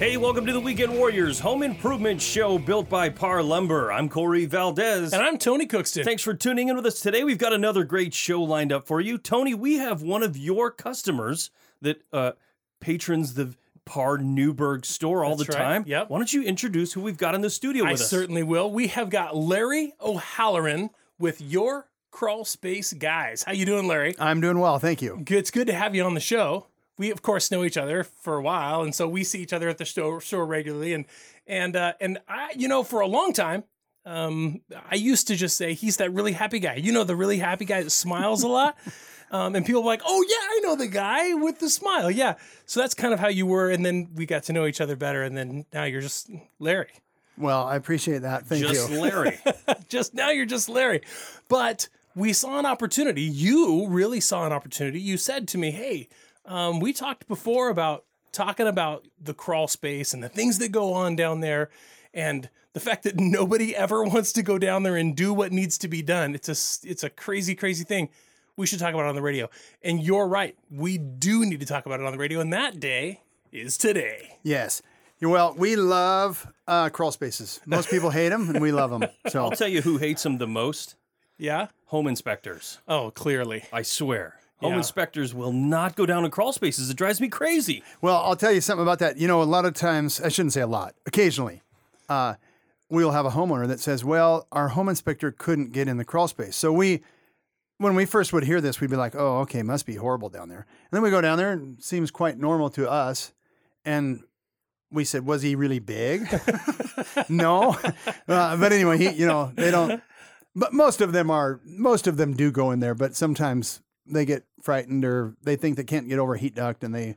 Hey, welcome to the Weekend Warriors Home Improvement Show built by Par Lumber. I'm Corey Valdez. And I'm Tony Cookston. Thanks for tuning in with us today. We've got another great show lined up for you. Tony, we have one of your customers that uh, patrons the Par Newberg store all That's the right. time. Yep. Why don't you introduce who we've got in the studio I with us? I certainly will. We have got Larry O'Halleran with your crawl space guys. How you doing, Larry? I'm doing well, thank you. It's good to have you on the show. We of course know each other for a while, and so we see each other at the store, store regularly. And and uh, and I, you know, for a long time, um, I used to just say he's that really happy guy. You know, the really happy guy that smiles a lot. Um, and people were like, oh yeah, I know the guy with the smile. Yeah. So that's kind of how you were, and then we got to know each other better, and then now you're just Larry. Well, I appreciate that. Thank Just you. Just Larry. just now you're just Larry. But we saw an opportunity. You really saw an opportunity. You said to me, "Hey, um, we talked before about talking about the crawl space and the things that go on down there, and the fact that nobody ever wants to go down there and do what needs to be done. It's a s- it's a crazy, crazy thing. We should talk about it on the radio. And you're right. We do need to talk about it on the radio. And that day is today. Yes. Well, we love uh, crawl spaces. Most people hate them, and we love them. So I'll tell you who hates them the most Yeah. home inspectors. Oh, clearly. I swear. Home Yeah. inspectors will not go down in crawl spaces. It drives me crazy. Well, I'll tell you something about that. You know, a lot of times, I shouldn't say a lot, occasionally, uh, we'll have a homeowner that says, Well, our home inspector couldn't get in the crawl space. So we, when we first would hear this, we'd be like, Oh, okay, must be horrible down there. And then we go down there and it seems quite normal to us. And we said, Was he really big? no. Uh, but anyway, he, you know, they don't, but most of them are, most of them do go in there, but sometimes they get frightened or they think they can't get over a heat duct and they,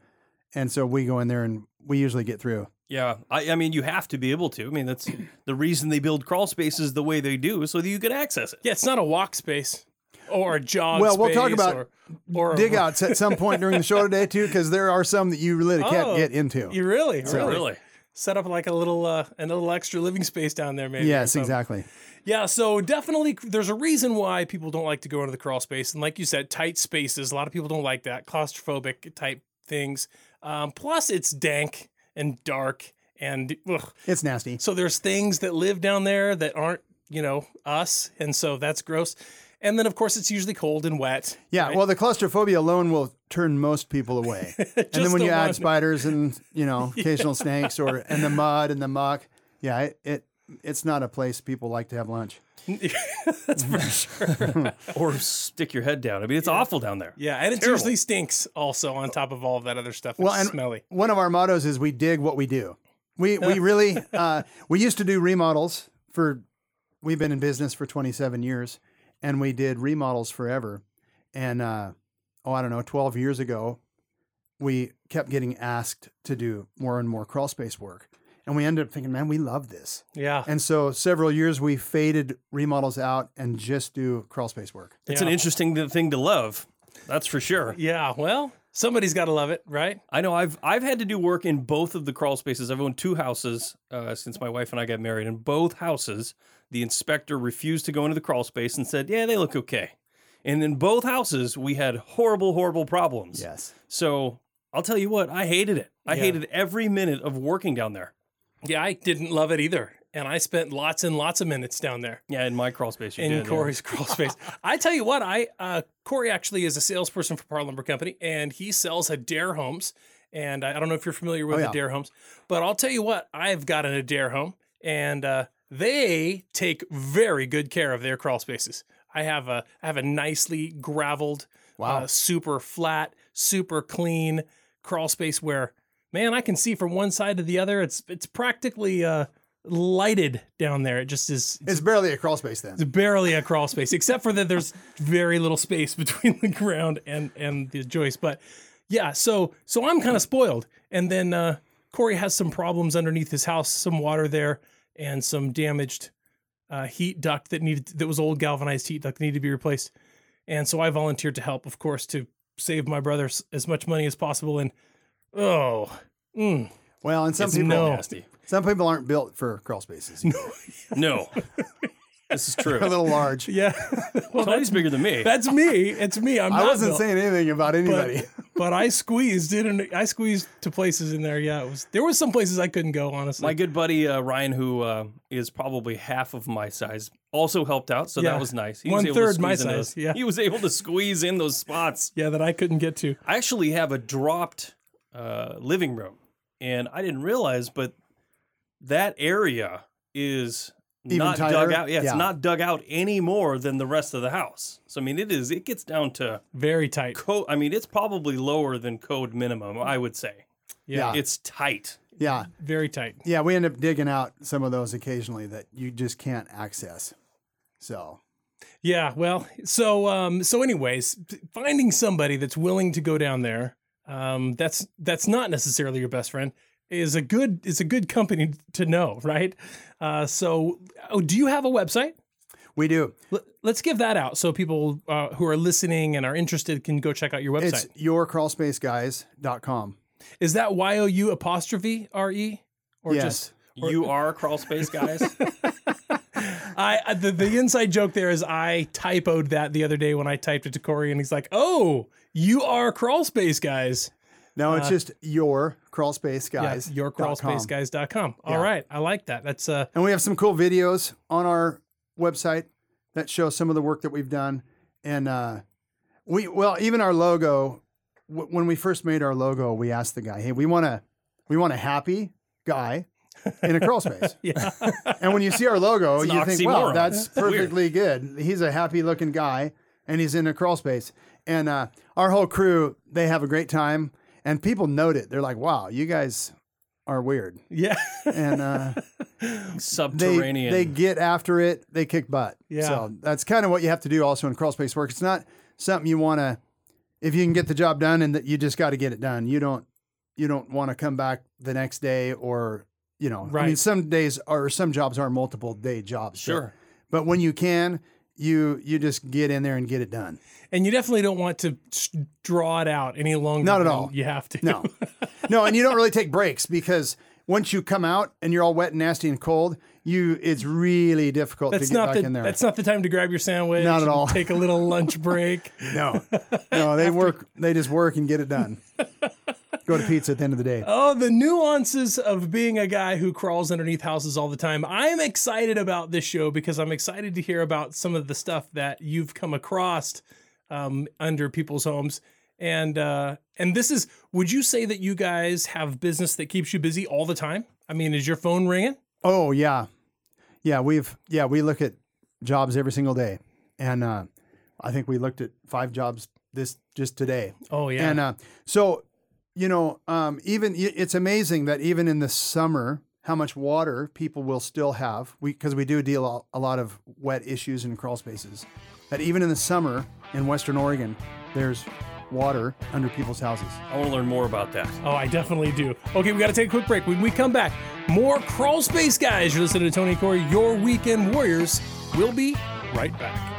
and so we go in there and we usually get through. Yeah, I, I mean, you have to be able to. I mean, that's the reason they build crawl spaces the way they do, so that you can access it. Yeah, it's not a walk space or a jog Well, we'll talk about or, or Dig outs at some point during the show today too, because there are some that you really can't Oh, get into. You really, oh, really, Really? Set up like a little, uh, a little extra living space down there, maybe. Yes, something. exactly. Yeah, so definitely, there's a reason why people don't like to go into the crawl space, and like you said, tight spaces. A lot of people don't like that, claustrophobic type things. Um, plus, it's dank and dark, and ugh. It's nasty. so there's things that live down there that aren't, you know, us, and so that's gross. And then, of course, it's usually cold and wet. Yeah, well, the claustrophobia alone will turn most people away. and then when the you add spiders and you know occasional snakes or and the mud and the muck, yeah, it, it it's not a place people like to have lunch. That's for sure. Or stick your head down. I mean, it's awful down there. Yeah, and it Terrible. usually stinks also on top of all of that other stuff. It's Well, and smelly. one of our mottos is we dig what we do. We we really uh, we used to do remodels for. We've been in business for 27 years, and we did remodels forever. And uh, oh, I don't know, 12 years ago, we kept getting asked to do more and more crawl space work, and we ended up thinking, man, we love this. Yeah. And so several years we faded remodels out and just do crawl space work. It's an interesting thing to love. That's for sure. Yeah, well, somebody's got to love it, right? I know I've I've had to do work in both of the crawl spaces. I've owned two houses uh, since my wife and I got married. In both houses, the inspector refused to go into the crawl space and said, "Yeah, they look okay." And in both houses, we had horrible, horrible problems. Yes. So I'll tell you what, I hated it. I Yeah. hated every minute of working down there. Yeah, I didn't love it either. And I spent lots and lots of minutes down there Yeah, in my crawl space, you in did. yeah. Corey's crawl space. I tell you what, I uh, Corey actually is a salesperson for Par Lumber Company, and he sells Adair homes. And I I don't know if you're familiar with Oh, yeah. Adair homes, but I'll tell you what, I've got an Adair home, and uh, they take very good care of their crawl spaces. I have a I have a nicely graveled, Wow. uh, super flat, super clean crawl space where, man, I can see from one side to the other. It's it's practically uh, lighted down there. It just is. It's barely a crawl space then. It's barely a crawl space, except for that there's very little space between the ground and and the joist. But yeah, so so I'm kind of spoiled. And then uh, Corey has some problems underneath his house, some water there, and some damaged uh, heat duct that needed that was old galvanized heat duct that needed to be replaced. And so I volunteered to help, of course, to save my brother as much money as possible. And oh, mm, Well, and some It's people no. Nasty. some people aren't built for crawl spaces. No, this is true. A little large. yeah. well, Tony's bigger than me. that's me. It's me. I'm I not wasn't built, saying anything about anybody. but, but I squeezed in. I squeezed to places in there. Yeah, it was. There was some places I couldn't go. Honestly, My good buddy uh, Ryan, who uh, is probably half of my size, also helped out, so Yeah. that was nice. He One was able to third my squeeze in size, those- yeah. he was able to squeeze in those spots. yeah, that I couldn't get to. I actually have a dropped uh, living room, and I didn't realize, but that area is Even not dug out. Yeah, it's Yeah. not dug out any more than the rest of the house. So I mean, it is. It gets down to Very tight. code. I mean, it's probably lower than code minimum. I would say Yeah, Yeah. it's tight. yeah. very tight. Yeah, we end up digging out some of those occasionally that you just can't access. So Yeah, well, so um, so anyways, finding somebody that's willing to go down there, um, that's that's not necessarily your best friend, is a good is a good company to know, right? Uh, so, oh, do you have a website? we do. L- let's give that out so people uh, who are listening and are interested can go check out your website. It's yourcrawlspaceguys.com. is that Y O U apostrophe R E or yes. just You are crawl space guys. I I- the the inside joke there is I typoed that the other day when I typed it to Corey and he's like, "Oh, you are crawl space guys." No, it's just your crawl space Uh, Yeah, guys. yourcrawlspaceguys.com. All right, I like that. That's uh And we have some cool videos on our website that show some of the work that we've done. And uh, we, well, even our logo, w- when we first made our logo, we asked the guy, hey, we want a, we want a happy guy in a crawl space. yeah. And when you see our logo, you think, well, that's perfectly good. He's a happy looking guy and he's in a crawl space. And uh, our whole crew, they have a great time and people note it. They're like, wow, you guys are weird. yeah. And uh, they, Subterranean. they get after it, they kick butt. Yeah. So that's kind of what you have to do also in crawl space work. It's not something you want to, if you can get the job done and that you just got to get it done. You don't, you don't want to come back the next day or, you know, I mean, Right. some days or some jobs are multiple day jobs. but- sure. But, when you can, you, you just get in there and get it done. And you definitely don't want to draw it out any longer. Not at all. You have to. No, no. And you don't really take breaks because once you come out and you're all wet and nasty and cold, you, it's really difficult That's to get back the in there. that's not the time to grab your sandwich. Not at all. Take a little lunch break. No, no, they work. They just work and get it done. Go to pizza at the end of the day. Oh, the nuances of being a guy who crawls underneath houses all the time. I'm excited about this show because I'm excited to hear about some of the stuff that you've come across um, under people's homes. And uh, and this is, would you say that you guys have business that keeps you busy all the time? I mean, is your phone ringing? Oh yeah, yeah. We've yeah we look at jobs every single day, and uh, I think we looked at five jobs this just today. Oh yeah, And uh, so, you know, um, even it's amazing that even in the summer, how much water people will still have. We because we do deal a- a lot of wet issues in crawl spaces. That even in the summer in Western Oregon, there's water under people's houses. I want to learn more about that. Oh, I definitely do. Okay, we got to take a quick break. When we come back, more crawl space guys. You're listening to Tony Corey, your weekend warriors. We'll be right back.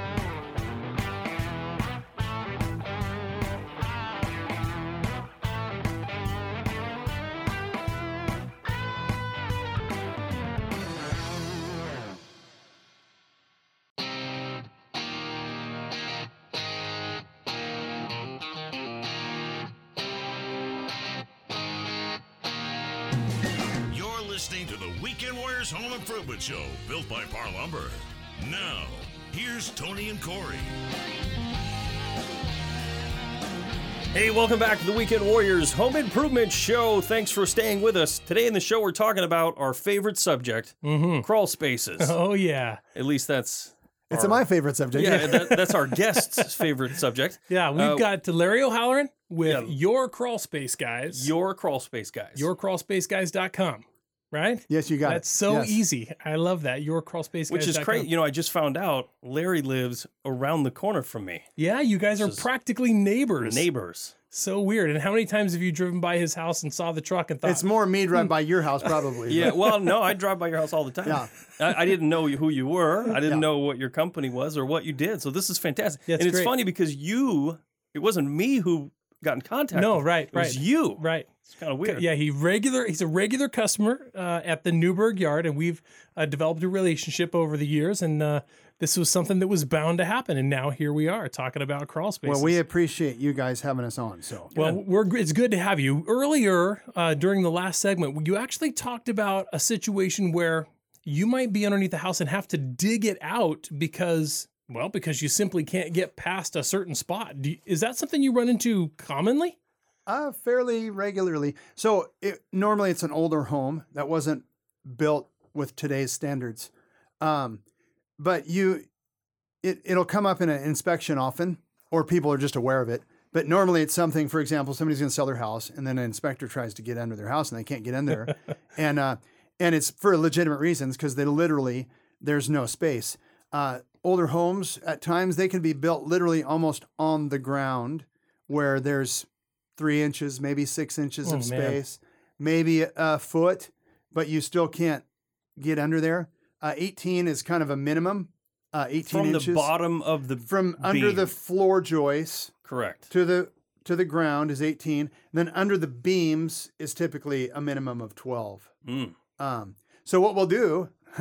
Here's Tony and Corey. Hey, welcome back to the Weekend Warriors Home Improvement Show. Thanks for staying with us. Today in the show, we're talking about our favorite subject crawl spaces. Oh yeah, At least that's. It's our- my favorite subject. Yeah, that, that's our guest's favorite subject. yeah. We've Uh, got Larry O'Halleran with yeah. your crawl space guys. Your crawl space guys. yourcrawlspaceguys.com, right? Yes, you got it. That's so Yes. easy. I love that. Yourcrawlspaceguys.com. which is great. You know, I just found out Larry lives around the corner from me. Yeah, you guys are practically neighbors. Neighbors. So weird. And how many times have you driven by his house and saw the truck and thought, It's more me drive hmm. by your house, probably. Yeah, well, no, I drive by your house all the time. Yeah. I, I didn't know who you were. I didn't Yeah. know what your company was or what you did. So this is fantastic. Yeah, it's and it's great. funny because you it wasn't me who got in contact. No, with- right, it was you. Right. It's kind of weird. Yeah, he regular. He's a regular customer uh, at the Newberg Yard, and we've uh, developed a relationship over the years. And uh, this was something that was bound to happen, and now here we are talking about crawl spaces. Well, we appreciate you guys having us on. So Well, we're it's good to have you. Earlier, uh, during the last segment, you actually talked about a situation where you might be underneath the house and have to dig it out because, well, because you simply can't get past a certain spot. Do you- is that something you run into commonly? Uh, fairly regularly. So it, normally it's an older home that wasn't built with today's standards. Um, but you, it, it'll come up in an inspection often, or people are just aware of it. But normally it's something, for example, somebody's going to sell their house and then an inspector tries to get under their house and they can't get in there. and, uh, and it's for legitimate reasons because they literally, there's no space. Uh, older homes at times they can be built literally almost on the ground where there's three inches, maybe six inches Oh, of man. space, maybe a foot, but you still can't get under there. Uh, 18 is kind of a minimum. Uh, 18 From inches the bottom of the from under the floor joists correct. to the to the ground is 18. And then under the beams is typically a minimum of 12. Mm. Um, so what we'll do,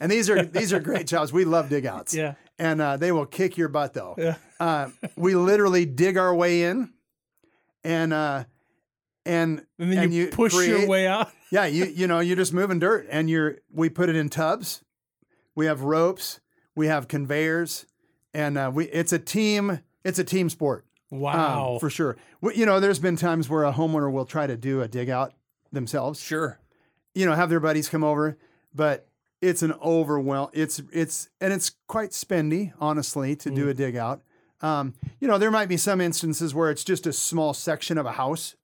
and these are these are great jobs. We love digouts. Yeah. And uh, they will kick your butt though. Yeah. Uh, we literally dig our way in, and uh, and And then and you, push your way out. Yeah, you you know you're just moving dirt, and you're we put it in tubs. We have ropes. We have conveyors, and uh, we it's a team. It's a team sport. um, Wow. for sure. We, you know, there's been times where a homeowner will try to do a dig out themselves. Sure. You know, have their buddies come over, but it's an overwhelm. It's it's and it's quite spendy, honestly, to Mm. do a dig out. Um, you know, there might be some instances where it's just a small section of a house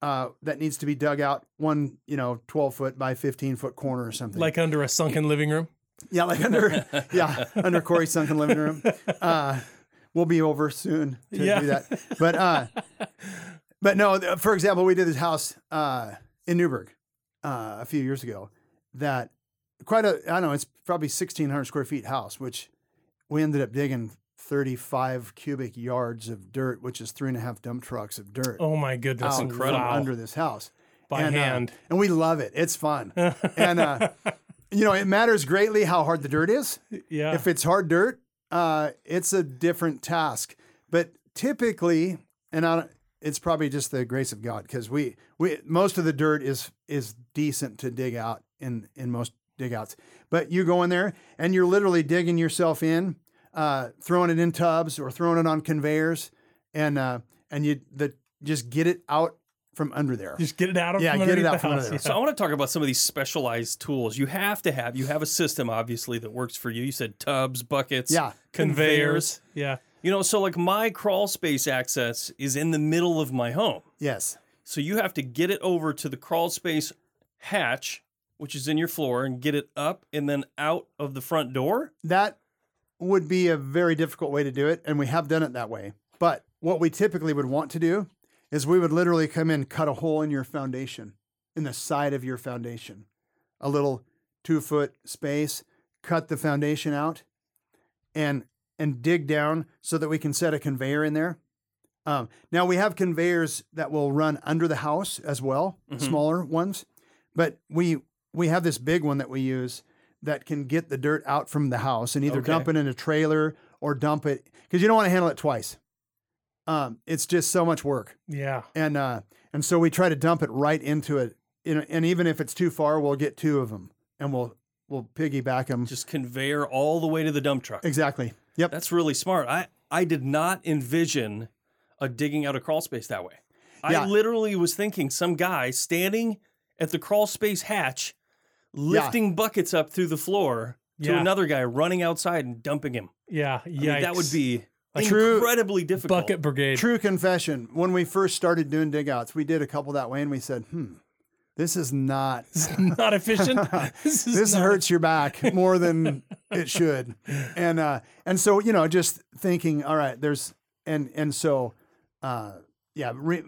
uh, that needs to be dug out, one you know, twelve foot by fifteen foot corner or something. like under a sunken living room. yeah, like under yeah under Corey's sunken living room. Uh, we'll be over soon to Yeah. do that. But uh, but no, for example, we did this house uh, in Newberg uh, a few years ago. That quite a I don't know it's probably sixteen hundred square feet house, which we ended up digging thirty five cubic yards of dirt, which is three and a half dump trucks of dirt. Oh my goodness. out incredible. under this house By and, uh, hand. and we love it. It's fun, and uh, you know it matters greatly how hard the dirt is. yeah. If it's hard dirt, uh, it's a different task. But typically, and I, don't- it's probably just the grace of God because we we most of the dirt is is decent to dig out in in most dig outs. But you go in there and you're literally digging yourself in, uh, throwing it in tubs or throwing it on conveyors, and uh, and you the just get it out from under there. Just get it out of Yeah, from get it out the from house. under there. So I want to talk about some of these specialized tools you have to have. You have a system, obviously, that works for you. You said tubs, buckets, Yeah. Conveyors. Yeah. You know, so like my crawl space access is in the middle of my home. yes. So you have to get it over to the crawl space hatch, which is in your floor, and get it up and then out of the front door. that would be a very difficult way to do it, and we have done it that way. But what we typically would want to do is we would literally come in, cut a hole in your foundation, in the side of your foundation, a little two foot space, cut the foundation out, and and dig down so that we can set a conveyor in there. Um, now we have conveyors that will run under the house as well, smaller ones, but we we have this big one that we use that can get the dirt out from the house and either Okay. dump it in a trailer or dump it because you don't want to handle it twice. Um, it's just so much work, Yeah. and uh, and so we try to dump it right into it. You know, and even if it's too far, we'll get two of them and we'll we'll piggyback them. Just conveyor all the way to the dump truck. Exactly. Yep. That's really smart. I I did not envision a digging out a crawl space that way. Yeah. I literally was thinking some guy standing at the crawl space hatch, lifting buckets up through the floor to Yeah. another guy running outside and dumping him. Yeah. I Yeah. mean, that would be true incredibly difficult. bucket brigade. True confession. When we first started doing digouts, we did a couple that way and we said, hmm, this is not, not efficient. this this not- hurts your back more than it should. And, uh, and so, you know, just thinking, all right, there's, and, and so, uh, yeah. Re,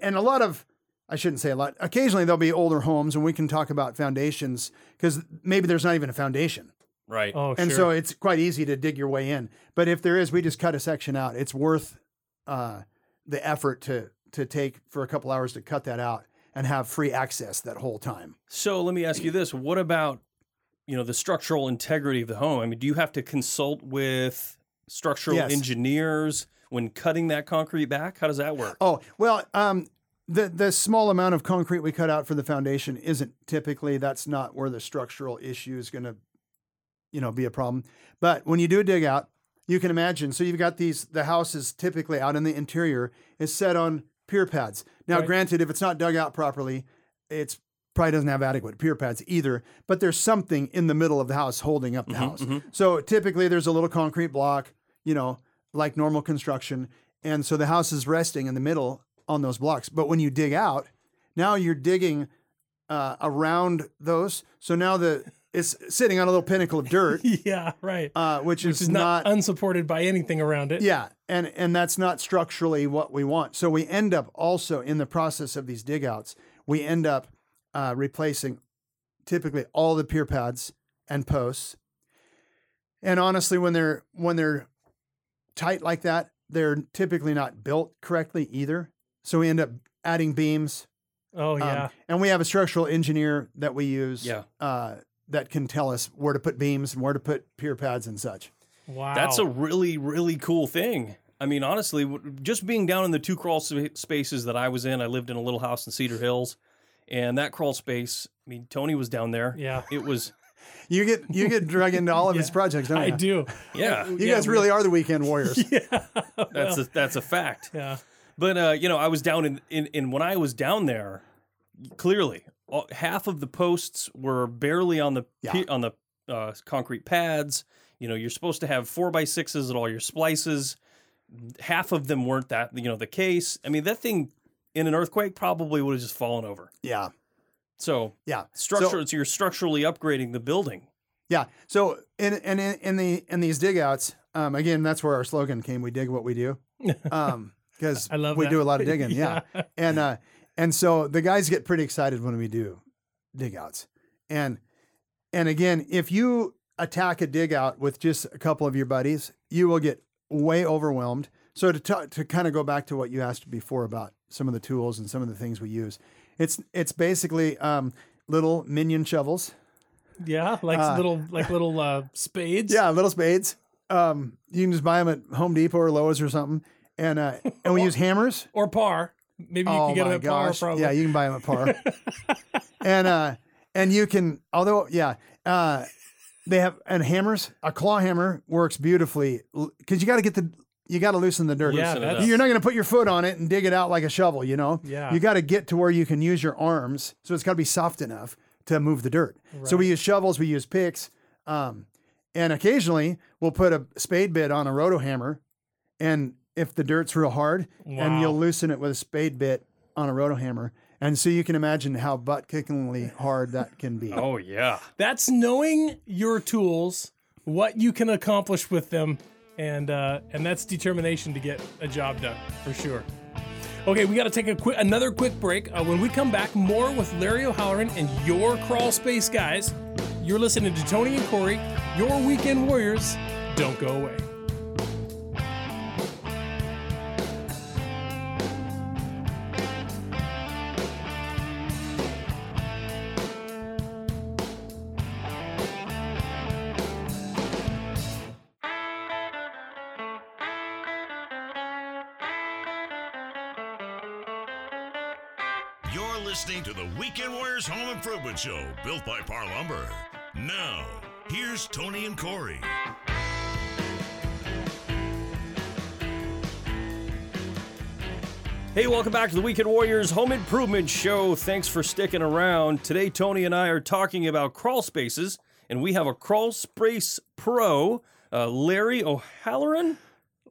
and a lot of, I shouldn't say a lot, occasionally there'll be older homes and we can talk about foundations because maybe there's not even a foundation. Right. Oh, And sure. so it's quite easy to dig your way in. But if there is, we just cut a section out. It's worth uh, the effort to to take for a couple hours to cut that out and have free access that whole time. So let me ask you this: What about you know the structural integrity of the home? I mean, do you have to consult with structural Yes. engineers when cutting that concrete back? How does that work? Oh well, um, the the small amount of concrete we cut out for the foundation isn't typically that's not where the structural issue is going to, you know, be a problem. But when you do a dig out, you can imagine. So you've got these. The house is typically out in the interior is set on pier pads. Now, Right. granted, if it's not dug out properly, it's probably doesn't have adequate pier pads either. But there's something in the middle of the house holding up the mm-hmm, house. Mm-hmm. So typically, there's a little concrete block. You know, like normal construction. And so the house is resting in the middle on those blocks. But when you dig out, now you're digging uh, around those. So now the it's sitting on a little pinnacle of dirt, yeah, right. uh, which, Which is, is not, not, unsupported by anything around it. yeah, and and that's not structurally what we want. So we end up also in the process of these digouts, we end up uh, replacing typically all the pier pads and posts. And honestly, when they're when they're tight like that, they're typically not built correctly either. So we end up adding beams. Oh um, yeah. and we have a structural engineer that we use Yeah. uh, that can tell us where to put beams and where to put pier pads and such. wow. That's a really, really cool thing. I mean, honestly, just being down in the two crawl spaces that I was in, I lived in a little house in Cedar Hills, and that crawl space. I mean, Tony was down there. Yeah. it was. You get you get drug into all of his projects, don't I you? do. Yeah, You Yeah, guys really are the weekend warriors. Yeah, that's a, that's a fact. Yeah. But uh, you know, I was down in, in in when I was down there, clearly all, half of the posts were barely on the Yeah. on the uh, concrete pads. You know, you're supposed to have four by sixes at all your splices. Half of them weren't that. You know, the case. I mean, that thing in an earthquake probably would have just fallen over. Yeah, So yeah. structure. So, you're structurally upgrading the building. Yeah. So in in in, in the in these digouts, um, again, that's where our slogan came. We dig what we do. Um, because I love we that. do a lot of digging. yeah. And uh, and so the guys get pretty excited when we do dig outs. And and again, if you attack a dig out with just a couple of your buddies, you will get way overwhelmed. So to t- to kind of go back to what you asked before about some of the tools and some of the things we use, it's it's basically um, little minion shovels. Yeah. Like Uh, little like little uh, spades. Yeah, little spades. Um, you can just buy them at Home Depot or Lowe's or something. And uh, and we use hammers. Or par. Maybe you oh can get my them at par gosh! probably. Yeah, you can buy them at par. and uh, and you can although yeah, uh, they have and hammers. A claw hammer works beautifully because you got to get the you got to loosen the dirt. Yeah, Loosen that's- You're not going to put your foot on it and dig it out like a shovel, you know? Yeah. You got to get to where you can use your arms. So it's got to be soft enough to move the dirt. So we use shovels, we use picks. Um, and occasionally we'll put a spade bit on a roto hammer. And if the dirt's real hard, and you'll loosen it with a spade bit on a roto hammer. And so you can imagine how butt kickingly hard that can be. Oh yeah. That's knowing your tools, what you can accomplish with them, and uh, and that's determination to get a job done for sure. Okay, we got to take a quick another quick break. Uh, when we come back, more with Larry O'Halleran and your crawl space guys. You're listening to Tony and Corey, your weekend warriors. Don't go away. Home Improvement Show, built by Par Lumber. Now, here's Tony and Corey. Hey, welcome back to the Weekend Warriors Home Improvement Show. Thanks for sticking around. Today, Tony and I are talking about crawl spaces, and we have a crawl space pro, uh, Larry O'Halleran.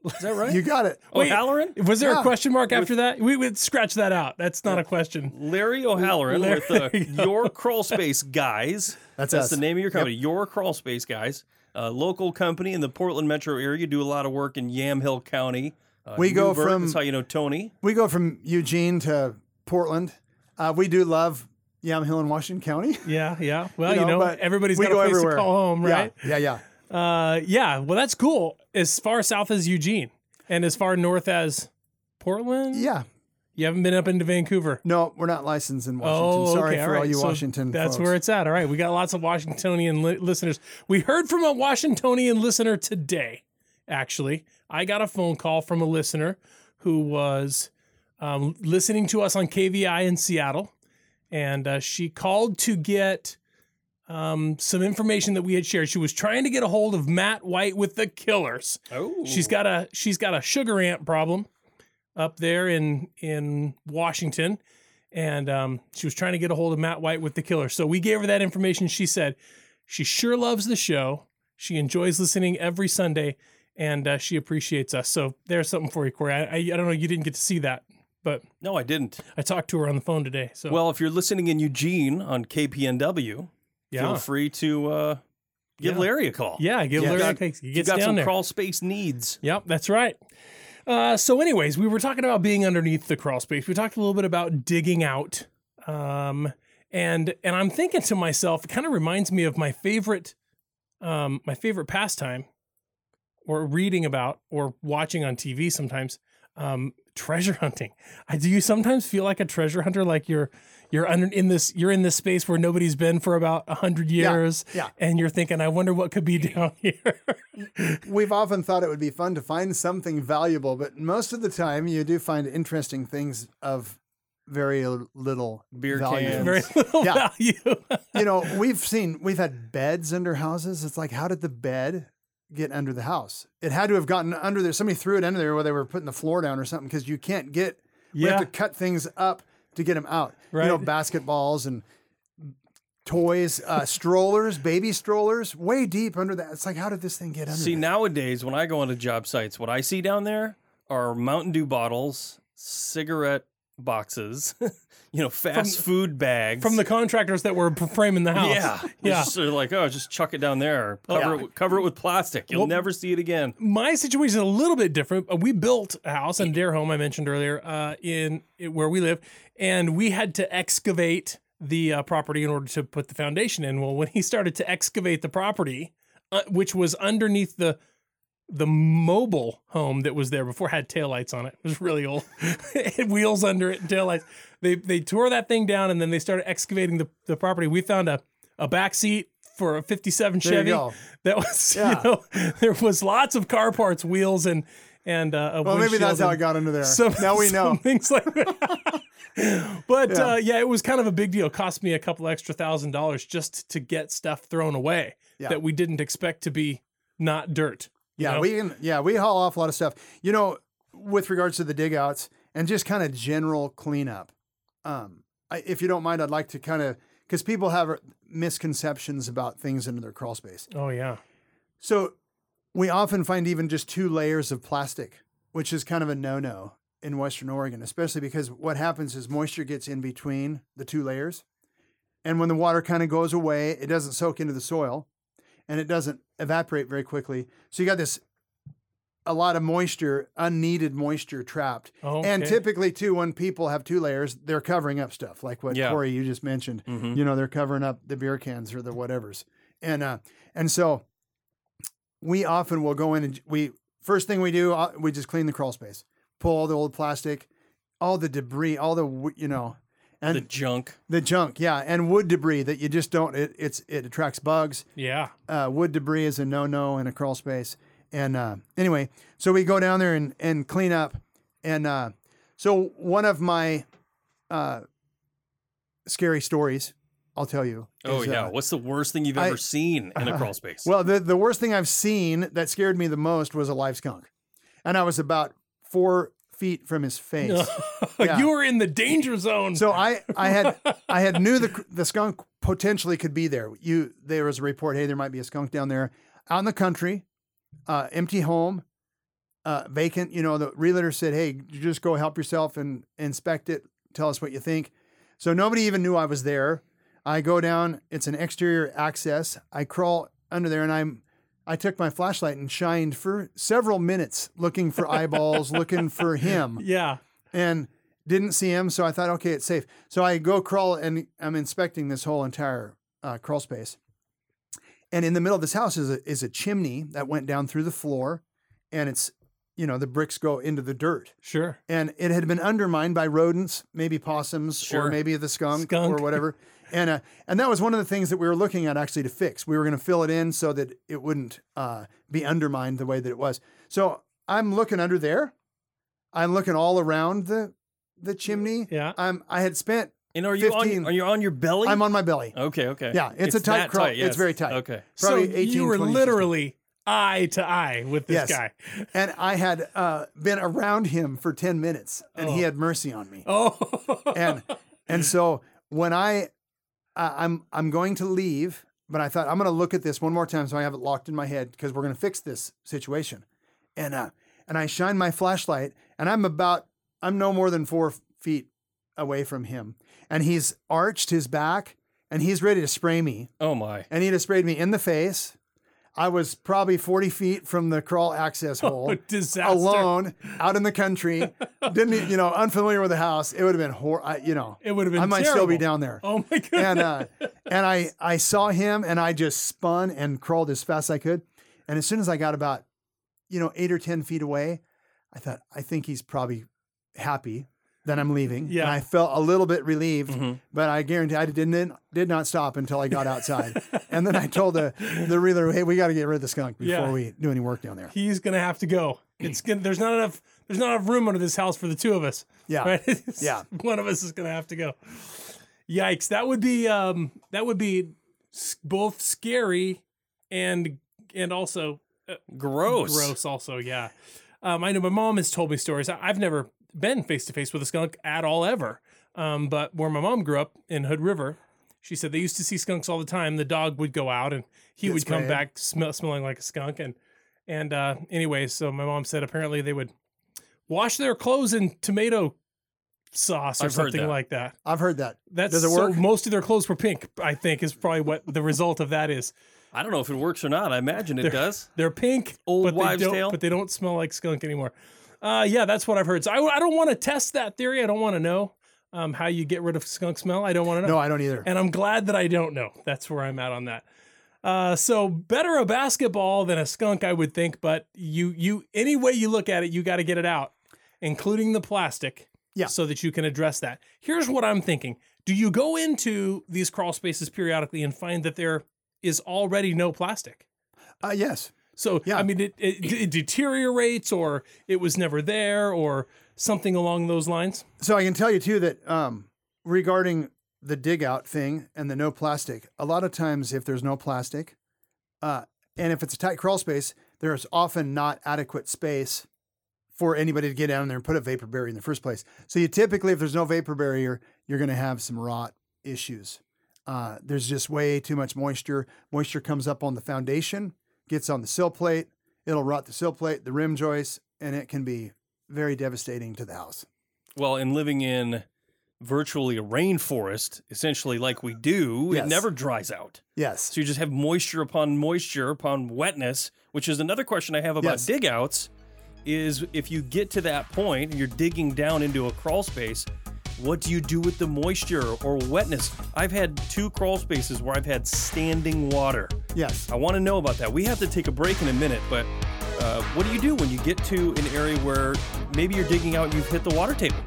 Is that right? You got it. O'Halleran? Was there Yeah. a question mark after that? We would scratch that out. That's not a question. Larry O'Halleran Larry- with uh, Your Crawl Space Guys. That's That's us. the name of your company, Your Crawl Space Guys. A local company in the Portland metro area. Do a lot of work in Yamhill County. Uh, We go from- That's how you know Tony. We go from Eugene to Portland. Uh, we do love Yamhill in Washington County. Yeah, yeah. Well, you know, but everybody's we got a place everywhere. to call home, right? Yeah, yeah, yeah. Uh, yeah. Well, that's cool. As far south as Eugene, and as far north as Portland? Yeah. You haven't been up into Vancouver. No, we're not licensed in Washington. Oh, Sorry okay, for all right. you So Washington That's folks. where it's at. All right, we got lots of Washingtonian li- listeners. We heard from a Washingtonian listener today. Actually, I got a phone call from a listener who was um, listening to us on KVI in Seattle, and uh, she called to get um, some information that we had shared. She was trying to get a hold of Matt White with the Killers. Oh, She's got a she's got a sugar ant problem up there in in Washington, and um, she was trying to get a hold of Matt White with the killer. So we gave her that information. She said she sure loves the show. She enjoys listening every Sunday, and uh, she appreciates us. So there's something for you, Corey. I, I I don't know you didn't get to see that, but no, I didn't. I talked to her on the phone today. So Well, if you're listening in Eugene on KPNW, yeah, feel free to uh, give Yeah. Larry a call. yeah, give Yeah. Larry You a got- cake. He gets got down some there. crawl space needs. Yep, that's right. Uh, so, anyways, we were talking about being underneath the crawl space. We talked a little bit about digging out, um, and and I'm thinking to myself, it kind of reminds me of my favorite, um, my favorite pastime, or reading about, or watching on TV sometimes, um, treasure hunting. I do you sometimes feel like a treasure hunter, like you're you're under in this you're in this space where nobody's been for about a hundred years, yeah. and you're thinking, I wonder what could be down here. We've often thought it would be fun to find something valuable, but most of the time you do find interesting things of very little Beer value. cans. Very little Yeah. value. you know, we've seen we've had beds under houses. It's like, how did the bed get under the house? It had to have gotten under there. Somebody threw it under there where they were putting the floor down or something because you can't get. We have Yeah. to cut things up to get them out. You know, basketballs and toys, uh, strollers, baby strollers, way deep under that. It's like, how did this thing get under? See, there? nowadays when I go onto job sites, what I see down there are Mountain Dew bottles, cigarette boxes, you know, fast food bags from the contractors that were framing the house. Yeah, yeah. Just of like, oh, just chuck it down there. Cover Yeah. it, with- cover it with plastic. You'll Well- never see it again. My situation is a little bit different. Uh, We built a house an Adair Home, I mentioned earlier, uh, in, in where we live, and we had to excavate the uh, property in order to put the foundation in. Well, when he started to excavate the property, uh, which was underneath the the mobile home that was there before had taillights on it. It was really old. it had wheels under it and taillights. They they tore that thing down and then they started excavating the, the property. We found a, a back seat for a 57 There you Chevy. go. That was Yeah. you know there was lots of car parts, wheels and and uh, well, maybe that's how it and got under there. some- now we know. things like that. but Yeah. Uh, yeah, it was kind of a big deal. It cost me a couple extra thousand dollars just to get stuff thrown away Yeah. that we didn't expect to be not dirt. You Yeah, know? we can. Yeah, we haul off a lot of stuff. You know, with regards to the dig outs and just kind of general cleanup. Um, I, if you don't mind, I'd like to kind of because people have misconceptions about things under their crawl space. Oh yeah. So we often find even just two layers of plastic, which is kind of a no-no in Western Oregon, especially because what happens is moisture gets in between the two layers. And when the water kind of goes away, it doesn't soak into the soil and it doesn't evaporate very quickly. So you got this a lot of moisture, unneeded moisture trapped. Oh, And typically too, when people have two layers, they're covering up stuff like what Yeah. Corey you just mentioned. Mhm. You know, they're covering up the beer cans or the whatevers. And uh and so we often will go in and we first thing we do uh, we just clean the crawl space, pull all the old plastic, all the debris, all the you know, and The junk, the, junk. yeah, and wood debris that you just don't. It, it's it attracts bugs. Yeah. Uh, wood debris is a no no in a crawl space. And uh, anyway, so we go down there and and clean up, and uh, so one of my uh, scary stories, I'll tell you. Oh is, yeah. uh, What's the worst thing you've I- ever seen in a crawl space? Well, the, the worst thing I've seen that scared me the most was a live skunk. And I was about four feet from his face. Yeah. you were in the danger zone. So I, I had I had knew the the skunk potentially could be there. You there was a report, hey, there might be a skunk down there out in the country, uh, empty home, uh, vacant. You know, the realtor said, hey, you just go help yourself and inspect it. Tell us what you think. So nobody even knew I was there. I go down. It's an exterior access. I crawl under there, and I'm. I took my flashlight and shined for several minutes looking for eyeballs, looking for him yeah. and didn't see him. So I thought, okay, it's safe. So I go crawl and I'm inspecting this whole entire uh, crawl space. And in the middle of this house is a, is a chimney that went down through the floor, and it's you know, the bricks go into the dirt. Sure. And it had been undermined by rodents, maybe possums Sure. or maybe the skunk, Skunk. or whatever. and uh, and that was one of the things that we were looking at actually to fix. We were going to fill it in so that it wouldn't uh, be undermined the way that it was. So I'm looking under there. I'm looking all around the the chimney. Yeah. I'm I had spent And are you 15. on? Are you on your belly? I'm on my belly. Okay, okay. Yeah, it's a tight crawl. tight, It's very tight. Okay. Probably so 18, you were 20 inches. literally eye to eye with this Yes. guy. And I had uh, been around him for 10 minutes and he had mercy on me. Oh. And and so when I uh, I'm I'm going to leave, but I thought I'm going to look at this one more time so I have it locked in my head because we're going to fix this situation. And uh and I shine my flashlight and I'm about I'm no more than 4 feet away from him and he's arched his back and he's ready to spray me Oh my. and he'd have sprayed me in the face. I was probably 40 feet from the crawl access hole, Oh, disaster. alone, out in the country, didn't you know, unfamiliar with the house. It would have been hor, I, you know, It would have been I might still be down there. Oh my goodness. And uh, and I I saw him and I just spun and crawled as fast as I could. And as soon as I got about, you know, eight or 10 feet away, I thought, I think he's probably happy that I'm leaving. Yeah. And I felt a little bit relieved, Mhm. but I guarantee I didn't did not stop until I got outside. and then I told the the reeler, "Hey, we got to get rid of the skunk before Yeah. we do any work down there." He's gonna have to go. It's gonna. There's not enough. There's not enough room under this house for the two of us. Yeah. Right? Yeah. One of us is gonna have to go. Yikes! That would be. Um. That would be both scary and and also Gross. gross. Also, yeah. Um. I know my mom has told me stories. I've never been face to face with a skunk at all ever. Um. But where my mom grew up in Hood River, she said they used to see skunks all the time. The dog would go out and he Get would come sprayed. back smell, smelling like a skunk. And and uh, anyways, so my mom said apparently they would wash their clothes in tomato sauce or I've something that. like that. I've heard that. That's Does it so most of their clothes were pink. I think is probably what the result of that is. I don't know if it works or not. I imagine it does. They're pink, Old but wives' don't, tale? but they don't smell like skunk anymore. Uh, yeah, that's what I've heard. So I, I don't want to test that theory. I don't want to know um, how you get rid of skunk smell. I don't want to know. No, I don't either. and I'm glad that I don't know. That's where I'm at on that. Uh, so better a basketball than a skunk, I would think. But you, you, any way you look at it, you got to get it out, including the plastic, Yeah. so that you can address that. Here's what I'm thinking: Do you go into these crawl spaces periodically and find that there is already no plastic? Uh, yes. So Yeah. I mean, it, it, it deteriorates, or it was never there, or something along those lines. So I can tell you too that um, regarding the dig out thing and the no plastic, a lot of times if there's no plastic, uh, and if it's a tight crawl space, there's often not adequate space for anybody to get down there and put a vapor barrier in the first place. So you typically, if there's no vapor barrier, you're going to have some rot issues. Uh, there's just way too much moisture. Moisture comes up on the foundation, gets on the sill plate. It'll rot the sill plate, the rim joists, and it can be very devastating to the house. Well, in living in virtually a rainforest, essentially like we do, Yes. it never dries out. Yes. So you just have moisture upon moisture upon wetness, which is another question I have about Yes. dig outs is if you get to that point and you're digging down into a crawl space, what do you do with the moisture or wetness? I've had two crawl spaces where I've had standing water. Yes. I want to know about that. We have to take a break in a minute, but uh, what do you do when you get to an area where maybe you're digging out and you've hit the water table?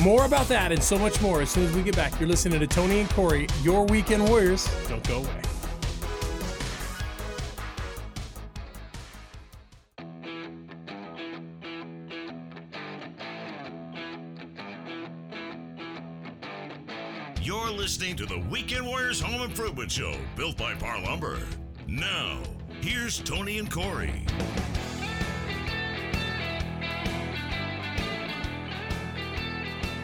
More about that and so much more as soon as we get back. You're listening to Tony and Corey, your weekend warriors. Don't go away. Listening to the Weekend Warriors Home Improvement Show, built by Par Lumber. Now, here's Tony and Corey.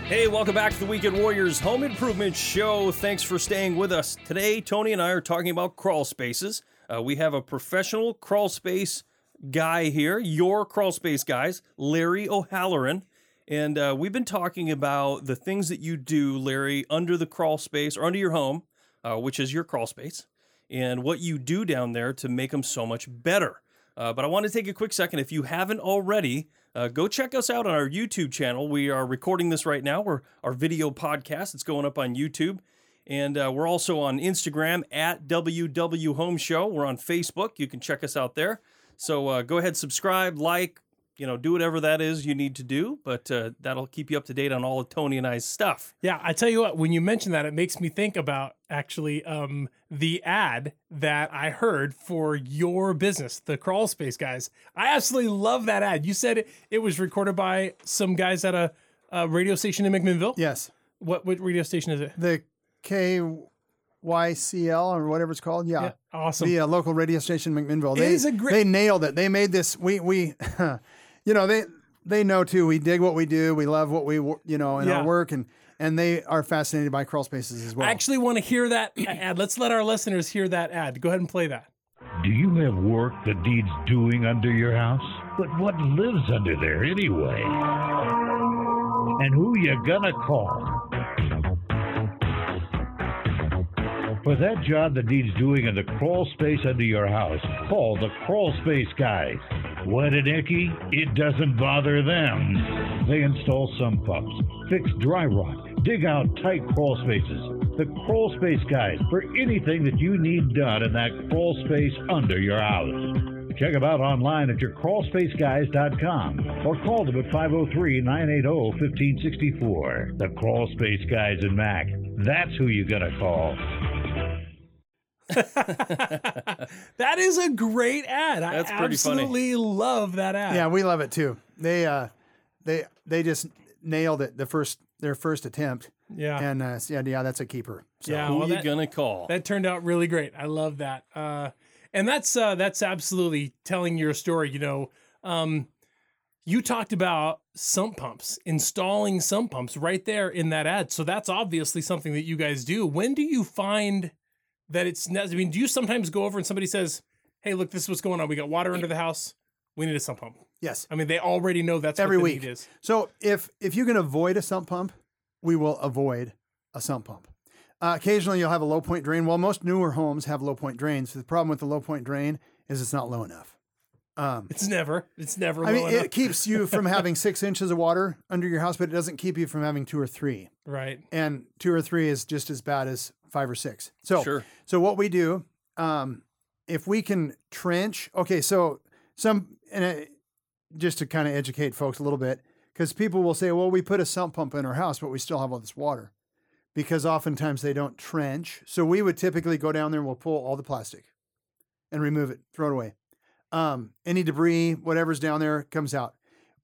Hey, welcome back to the Weekend Warriors Home Improvement Show. Thanks for staying with us. Today, Tony and I are talking about crawl spaces. Uh, we have a professional crawl space guy here, your crawl space guys, Larry O'Halleran. And uh, we've been talking about the things that you do, Larry, under the crawl space or under your home, uh, which is your crawl space, and what you do down there to make them so much better. Uh, but I want to take a quick second. If you haven't already, uh, go check us out on our YouTube channel. We are recording this right now. We're our video podcast. It's going up on YouTube. And uh, we're also on Instagram at WW Home Show. We're on Facebook. You can check us out there. So uh, go ahead, subscribe, like, you know, do whatever that is you need to do, but uh, that'll keep you up to date on all of Tony and I's stuff. Yeah, I tell you what, when you mention that, it makes me think about actually um, the ad that I heard for your business, the Crawl Space guys. I absolutely love that ad. You said it, it was recorded by some guys at a, a radio station in McMinnville. Yes. What what radio station is it? The KYCL or whatever it's called. Yeah. Yeah, awesome. The uh, local radio station, McMinnville. It They, is a great- they nailed it. They made this. We, we, you know, they, they know too. We dig what we do. We love what we, you know, in Yeah. our work and, and they are fascinated by crawl spaces as well. I actually want to hear that ad. Let's let our listeners hear that ad. Go ahead and play that. Do you have work that needs doing under your house? But what lives under there anyway? And who you gonna call? For that job that needs doing in the crawl space under your house, call the crawl space guys. Wet and icky? It doesn't bother them. They install sump pumps, fix dry rot, dig out tight crawl spaces. The crawl space guys for anything that you need done in that crawl space under your house. Check them out online at yourcrawlspaceguys.com or call them at 503-980-1564. The Crawl Space Guys in Mac. That's who you're gonna call. That is a great ad. That's I pretty funny. absolutely love that ad. yeah, we love it too. They, uh, they, they just nailed it the first, their first attempt. Yeah. And, uh, yeah, yeah, that's a keeper. So, yeah. Who well, you that- gonna call? That turned out really great. I love that. Uh, and that's uh, that's absolutely telling your story. You know, um, you talked about sump pumps, installing sump pumps right there in that ad. So that's obviously something that you guys do. When do you find that it's? I mean, do you sometimes go over and somebody says, "Hey, look, this is what's going on. We got water under the house. We need a sump pump." yes. I mean, they already know that's Every what the week. need is. So if if you can avoid a sump pump, we will avoid a sump pump. Uh, occasionally, you'll have a low point drain. Well, most newer homes have low point drains. The problem with the low point drain is it's not low enough. Um, It's never. It's never. I mean, enough. it keeps you from having six inches of water under your house, but it doesn't keep you from having two or three. right. And two or three is just as bad as five or six. So, Sure. so what we do, um, if we can trench, okay, so some, and uh, just to kind of educate folks a little bit, because people will say, well, we put a sump pump in our house, but we still have all this water, because oftentimes they don't trench. So we would typically go down there and we'll pull all the plastic and remove it, throw it away. Um, any debris, whatever's down there, comes out.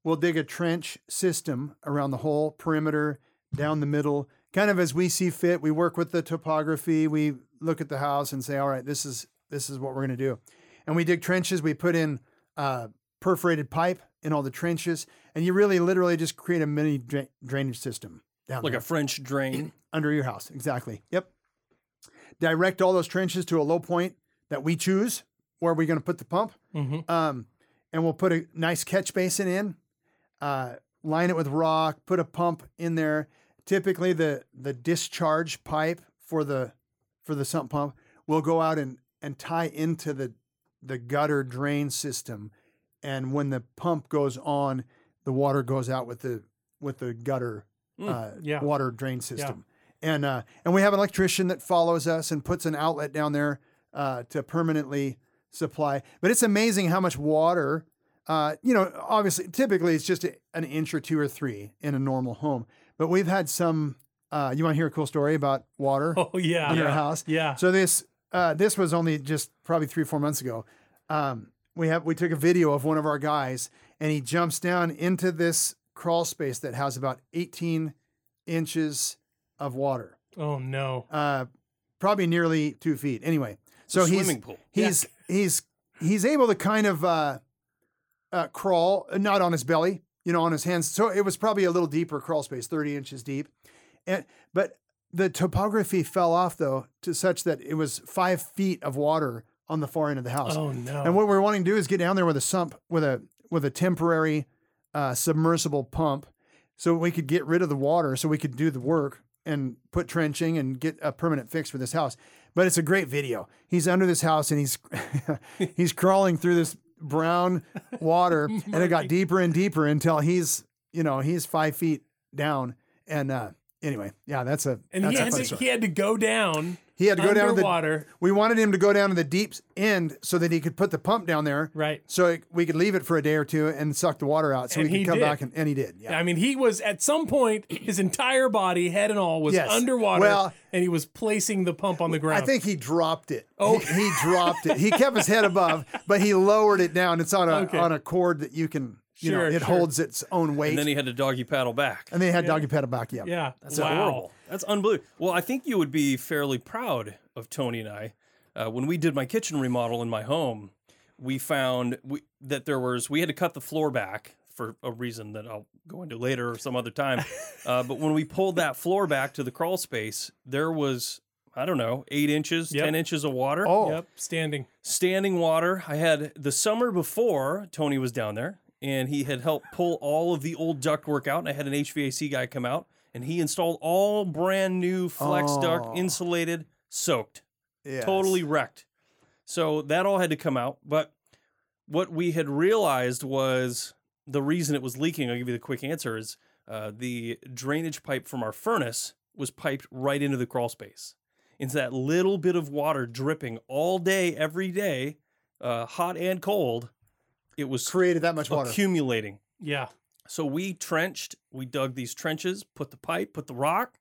We'll dig a trench system around the whole perimeter, down the middle, kind of as we see fit. We work with the topography. We look at the house and say, all right, this is this is what we're going to do. And we dig trenches. We put in uh, perforated pipe in all the trenches, and you really literally just create a mini dra- drainage system down like there a French drain. under your house. Exactly. Yep. Direct all those trenches to a low point that we choose where are we're going to put the pump. Mhm. Um, and we'll put a nice catch basin in, uh, line it with rock, put a pump in there. Typically, the the discharge pipe for the for the sump pump will go out and and tie into the the gutter drain system. And when the pump goes on, the water goes out with the with the gutter uh, yeah. water drain system. And uh, and we have an electrician that follows us and puts an outlet down there uh, to permanently supply. But it's amazing how much water. Uh, you know, obviously, typically it's just a, an inch or two or three in a normal home. But we've had some. Uh, you want to hear a cool story about water Oh yeah. in yeah. your house? Yeah. So this uh, this was only just probably three or four months ago. Um, we have we took a video of one of our guys, and he jumps down into this crawl space that has about 18 inches of water, Oh no. uh, probably nearly two feet. Anyway, so he's swimming pool. he's he's he's able to kind of uh, uh, crawl, not on his belly, you know, on his hands. So it was probably a little deeper crawl space, 30 inches deep. And but the topography fell off though to such that it was five feet of water on the far end of the house. Oh no. And what we're wanting to do is get down there with a sump with a with a temporary uh, submersible pump, so we could get rid of the water, so we could do the work and put trenching and get a permanent fix for this house. But it's a great video. He's under this house and he's he's crawling through this brown water, and it got deeper and deeper until he's you know he's five feet down, and uh, anyway, yeah, that's a And that's he a had, to, he had to go down. He had to go down to the underwater. We wanted him to go down to the deep end so that he could put the pump down there, Right. So it, we could leave it for a day or two and suck the water out, so And we he could come did. back and, and he did. Yeah. I mean, he was at some point, his entire body, head and all, was Yes. underwater, Well- and he was placing the pump on the ground. I think he dropped it. Oh, he, he dropped it. He kept his head above, but he lowered it down. It's on a Okay. on a cord that you can, you know, Sure, it sure. holds its own weight. And And then then he had to doggy paddle back. And they had doggy paddle back. Yeah. yeah, That's wow. horrible. That's unbelievable. Well, I think you would be fairly proud of Tony and I. Uh, when we did my kitchen remodel in my home, we found we, that there was we had to cut the floor back for a reason that I'll go into later or some other time. uh, but when we pulled that floor back to the crawl space, there was I don't know eight inches, Yep. ten inches of water, Oh, Yep, standing. standing water. I had the summer before Tony was down there, and he had helped pull all of the old ductwork out. And I had an HVAC guy come out, and he installed all brand new flex Oh. duct, insulated, soaked, yes. totally wrecked. So that all had to come out. But what we had realized was the reason it was leaking. I'll give you the quick answer: is uh, the drainage pipe from our furnace was piped right into the crawl space. It's that little bit of water dripping all day, every day, uh, hot and cold. It was created that much water. accumulating. Yeah, So we trenched, we dug these trenches, put the pipe, put the rock,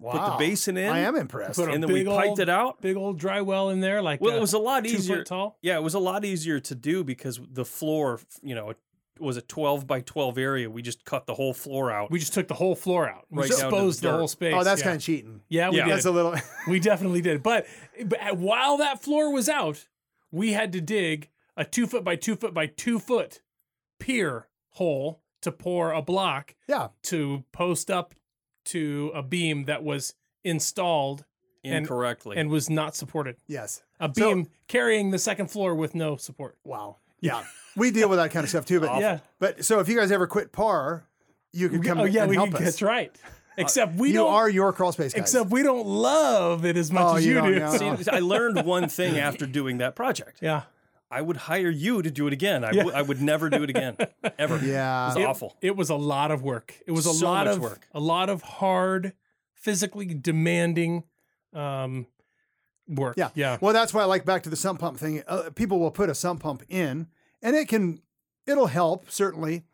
put the basin in, I am impressed. Put a and then we piped old- it out. big old dry well in there, like Well, uh, it was a lot easier. tall. Yeah, it was a lot easier to do because the floor, you know, it was a 12 by 12 area. We just cut the whole floor out. We just took the whole floor out. We Right exposed the the, whole space. oh, that's yeah. kind of cheating. yeah, we Yeah. did. That's a little. we definitely did. But, but while that floor was out, we had to dig a two foot by two foot by two foot pier hole to pour a block yeah. to post up to a beam that was installed incorrectly. and was not supported. Yes. A So- beam carrying the second floor with no support. Wow. Yeah. we deal with that kind of stuff too. But Yeah. But so if you guys ever quit Parr, you can come oh yeah, and we help us. that's right. Except we you don't. are your crawl space guys. except we don't love it as much Oh, as you you, don't do. know. See, I learned one thing after doing that project. yeah. I would hire you to do it again. I Yeah. would- would never do it again, ever. Yeah. It's It- awful. It was a lot of work. It was a So lot of work. a lot of hard, physically demanding um, work. Yeah. Yeah. Well, that's why I like back to the sump pump thing. Uh, people will put a sump pump in, and it can, it'll help certainly,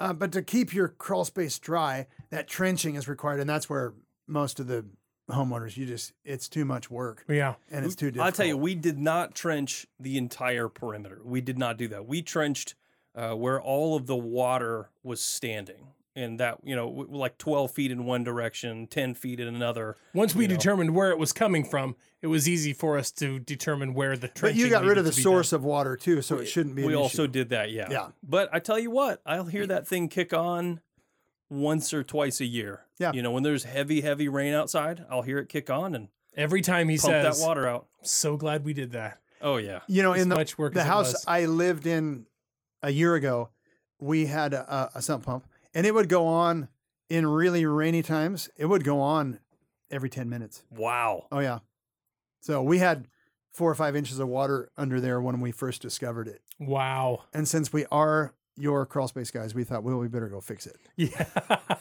uh, but to keep your crawl space dry, that trenching is required, and that's where most of the homeowners, you just, it's too much work, Yeah. and it's too difficult. I'll tell you, we did not trench the entire perimeter. We did not do that. We trenched uh, where all of the water was standing. And that, you know, like 12 feet in one direction, 10 feet in another. Once we know. determined where it was coming from, it was easy for us to determine where the trench. but you got rid of the to be source of water too, so it shouldn't be. We an also issue. did that, yeah. Yeah. But I tell you what, I'll hear that thing kick on once or twice a year. Yeah. You know, when there's heavy, heavy rain outside, I'll hear it kick on and. Every time he pump says, that water out. "So glad we did that." Oh, yeah. You know, as in the, much work the house. I lived in a year ago, we had a, a sump pump, and it would go on in really rainy times. It would go on every ten minutes. Wow. Oh yeah. So we had four or five inches of water under there when we first discovered it. Wow. And since we are your crawl space guys, we thought, well, we better go fix it Yeah,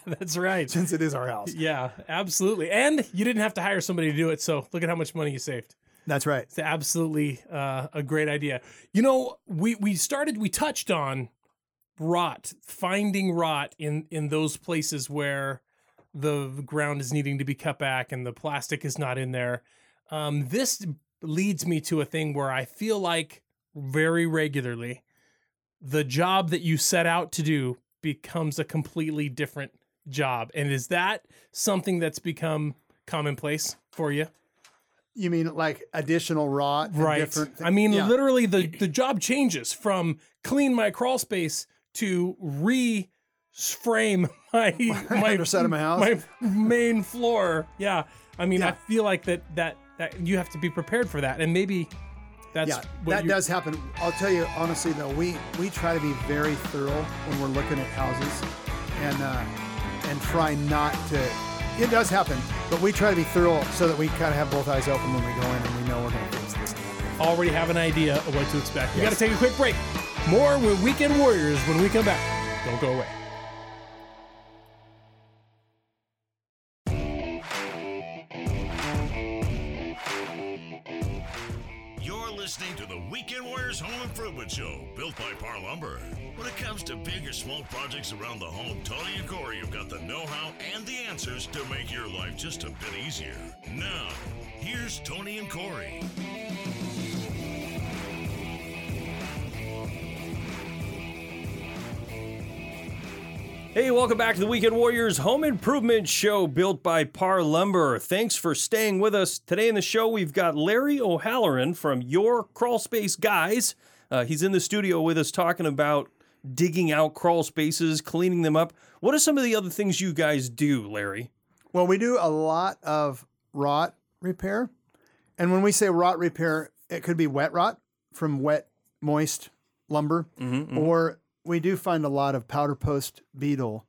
that's right. since it is our house. Yeah, absolutely. And you didn't have to hire somebody to do it. So look at how much money you saved. That's right. It's absolutely uh, a great idea. You know, we we started we touched on rot, finding rot in in those places where the ground is needing to be cut back and the plastic is not in there. Um, this leads me to a thing where I feel like very regularly the job that you set out to do becomes a completely different job. And is that something that's become commonplace for you? You mean like additional rot? and right different thi- i mean Yeah. literally the the job changes from clean my crawl space to re frame my my underside of my house? my main floor yeah i mean i feel like that that that you have to be prepared for that and maybe that's yeah, what that does happen. I'll tell you honestly though, we we try to be very thorough when we're looking at houses, and uh, and try not to. It does happen, but we try to be thorough so that we kind of have both eyes open when we go in and we know we're going to fix this. already have an idea of what to expect we got to take a quick break more with weekend warriors when we come back don't go away Improvement Show, built by Parr Lumber. When it comes to big or small projects around the home, Tony and Corey have got the know how and the answers to make your life just a bit easier. Now, here's Tony and Corey. Hey, welcome back to the Weekend Warriors Home Improvement Show built by Parr Lumber. Thanks for staying with us. Today in the show, we've got Larry O'Halleran from Your Crawl Space Guys. Uh, he's in the studio with us talking about digging out crawl spaces, cleaning them up. What are some of the other things you guys do, Larry? Well, we do a lot of rot repair. And when we say rot repair, it could be wet rot from wet, moist lumber, or we do find a lot of powder post beetle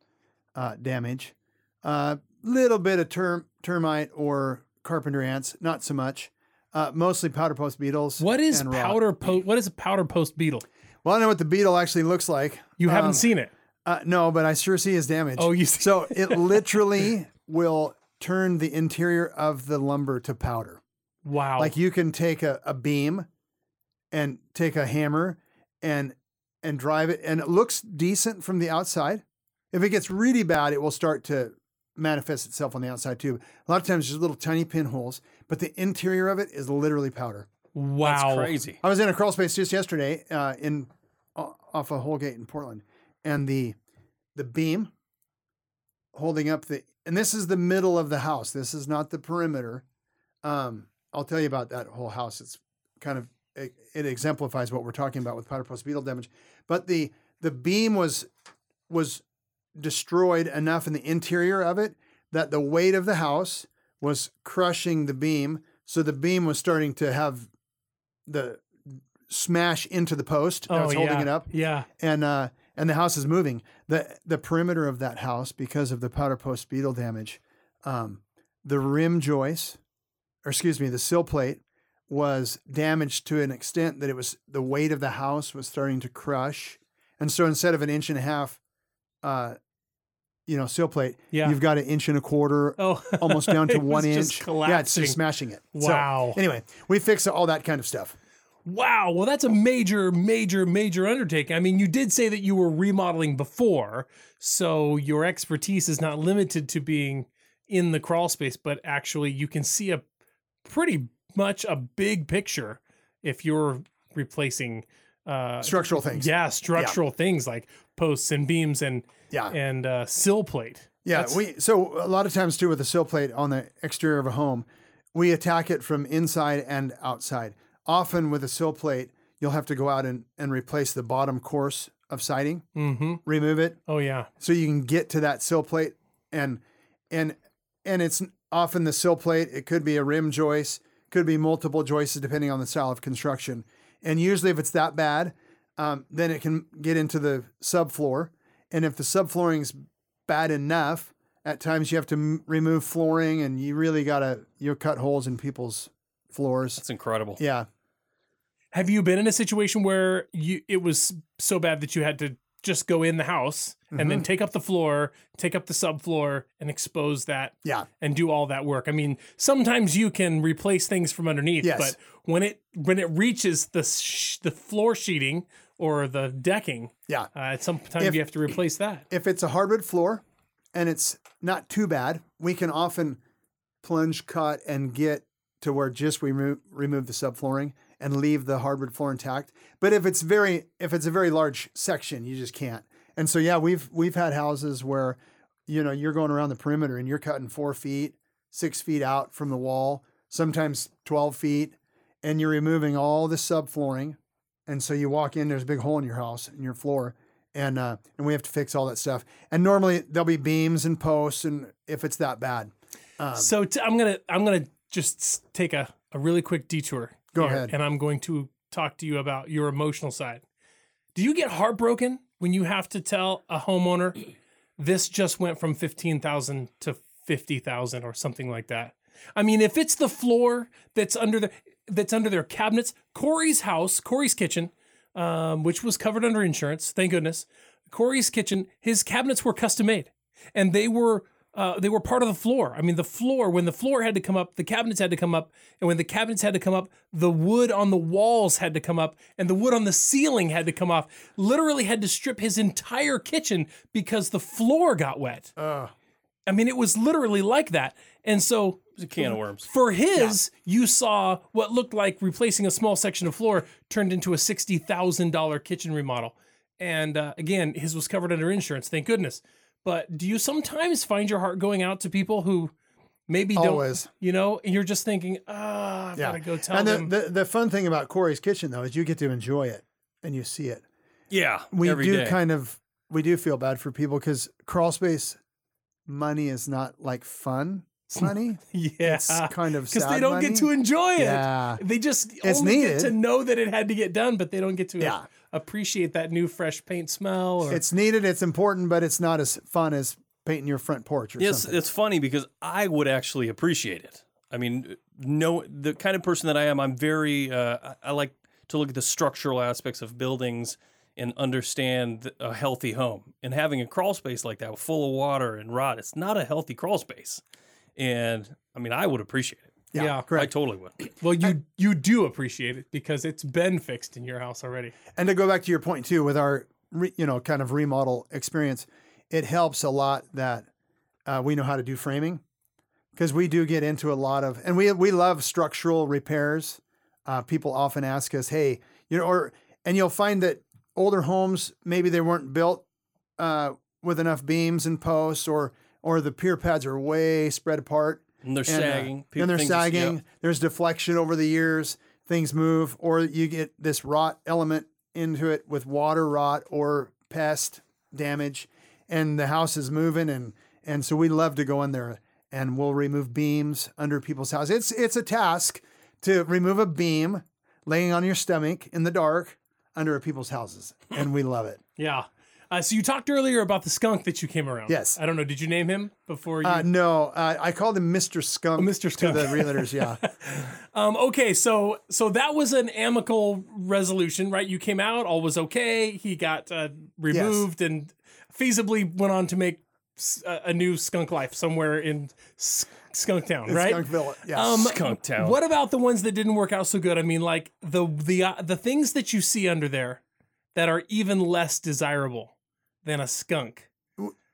uh, damage. A uh, little bit of term, termite or carpenter ants, not so much. Uh, mostly powder post beetles. What is powder post? What is a powder post beetle? Well, I know what the beetle actually looks like. You haven't Um, seen it. Uh, no, but I sure see his damage. Oh, you see- So it literally will turn the interior of the lumber to powder. Wow. Like you can take a, a beam and take a hammer and and drive it, and it looks decent from the outside. If it gets really bad, it will start to manifest itself on the outside too. A lot of times, there's little tiny pinholes, but the interior of it is literally powder. wow. That's crazy. I was in a crawl space just yesterday uh, in o- off of Holgate in Portland, and the the beam holding up the and this is the middle of the house. This is not the perimeter. Um, I'll tell you about that whole house. It's kind of it, it exemplifies what we're talking about with powder post beetle damage. But the the beam was was destroyed enough in the interior of it that the weight of the house was crushing the beam. So the beam was starting to have the smash into the post that Oh, was holding yeah. it up Yeah. and uh and the house is moving the the perimeter of that house because of the powder post beetle damage um the rim joist or excuse me the sill plate was damaged to an extent that it was the weight of the house was starting to crush and so instead of an inch and a half uh you know sill plate Yeah. you've got an inch and a quarter Oh, almost down to one inch yeah it's just smashing it So, Wow. anyway we fix all that kind of stuff Wow. Well, that's a major, major, major undertaking. I mean, you did say that you were remodeling before, so your expertise is not limited to being in the crawl space, but actually you can see a pretty much a big picture if you're replacing uh structural things yeah, structural things like posts and beams and yeah and uh, sill plate. Yeah, That's- we so a lot of times too with the sill plate on the exterior of a home, we attack it from inside and outside. Often with a sill plate, you'll have to go out and, and replace the bottom course of siding, Mm-hmm. remove it, Oh yeah. so you can get to that sill plate and and and it's often the sill plate. It could be a rim joist, could be multiple joists depending on the style of construction. And usually, if it's that bad, um, then it can get into the subfloor. And if the subflooring's bad enough, at times you have to m- remove flooring, and you really gotta you cut holes in people's floors. That's incredible. Yeah, Have you been in a situation where you it was so bad that you had to just go in the house and Mm-hmm. then take up the floor, take up the subfloor, and expose that yeah, and do all that work? I mean, sometimes you can replace things from underneath, Yes. but when it when it reaches the sh- the floor sheeting or the decking, yeah. uh, at some time If- you have to replace that. if it's a hardwood floor and it's not too bad, we can often plunge cut and get to where just we remove, remove the subflooring and leave the hardwood floor intact. But if it's very if it's a very large section, you just can't. And so yeah, we've we've had houses where you know you're going around the perimeter and you're cutting four feet, six feet out from the wall, sometimes twelve feet, and you're removing all the subflooring. And so you walk in, there's a big hole in your house in your floor, and uh, and we have to fix all that stuff. And normally there'll be beams and posts, and if it's that bad, um, so I'm gonna I'm gonna just take a, a really quick detour. Go ahead. and I'm going to talk to you about your emotional side. Do you get heartbroken when you have to tell a homeowner this just went from fifteen thousand to fifty thousand or something like that? I mean, if it's the floor that's under the that's under their cabinets, Corey's house, Corey's kitchen, um, which was covered under insurance, thank goodness. Corey's kitchen, his cabinets were custom made, and they were uh, they were part of the floor. I mean, the floor when the floor had to come up, the cabinets had to come up, and when the cabinets had to come up, the wood on the walls had to come up, and the wood on the ceiling had to come off. Literally had to strip his entire kitchen because the floor got wet. I mean, it was literally like that, and so a can of worms. for his, you saw what looked like replacing a small section of floor turned into a sixty thousand dollar kitchen remodel. And uh, again, his was covered under insurance, thank goodness. But do you sometimes find your heart going out to people who maybe don't, Always. you know, and you're just thinking, ah, I've Yeah. gotta go tell and them. the, the the fun thing about Corey's kitchen though is you get to enjoy it and you see it. Yeah, We do day. kind of we do feel bad for people because crawl space money is not like fun money. yeah, It's kind of because they don't money. get to enjoy it. Yeah. They just It's only needed. get to know that it had to get done, but they don't get to Yeah. appreciate that new fresh paint smell. Or, It's needed, it's important, but it's not as fun as painting your front porch or It's something. it's funny because I would actually appreciate it. I mean, no, the kind of person that I am, I'm very. Uh, I, I like to look at the structural aspects of buildings and understand a healthy home. And having a crawl space like that, full of water and rot, it's not a healthy crawl space. And I mean, I would appreciate it. yeah, I correct. totally would. Well, you you do appreciate it because it's been fixed in your house already. And to go back to your point too, with our re, you know kind of remodel experience, it helps a lot that uh, we know how to do framing because we do get into a lot of and we we love structural repairs. Uh, people often ask us, hey, you know, or and you'll find that older homes maybe they weren't built uh, with enough beams and posts, or or the pier pads are way spread apart. And they're And, uh, sagging. and they're things just- sagging. yeah. There's deflection over the years. Things move, or you get this rot element into it with water rot or pest damage, and the house is moving. And and so we love to go in there and we'll remove beams under people's houses. It's it's a task to remove a beam laying on your stomach in the dark under people's houses, and we love it. Yeah. Uh, so you talked earlier about the skunk that you came around. Yes. I don't know. Did you name him before you? Uh, no, uh, I called him Mr. Skunk. Mr. Skunk. to the realtors. Yeah. um, okay, so so that was an amicable resolution, right? You came out, all was okay. He got uh, removed and feasibly went on to make a new skunk life somewhere in Skunk Town, right? Skunkville. Yeah. Um, Skunk Town. What about the ones that didn't work out so good? I mean, like the the uh, the things that you see under there that are even less desirable than a skunk.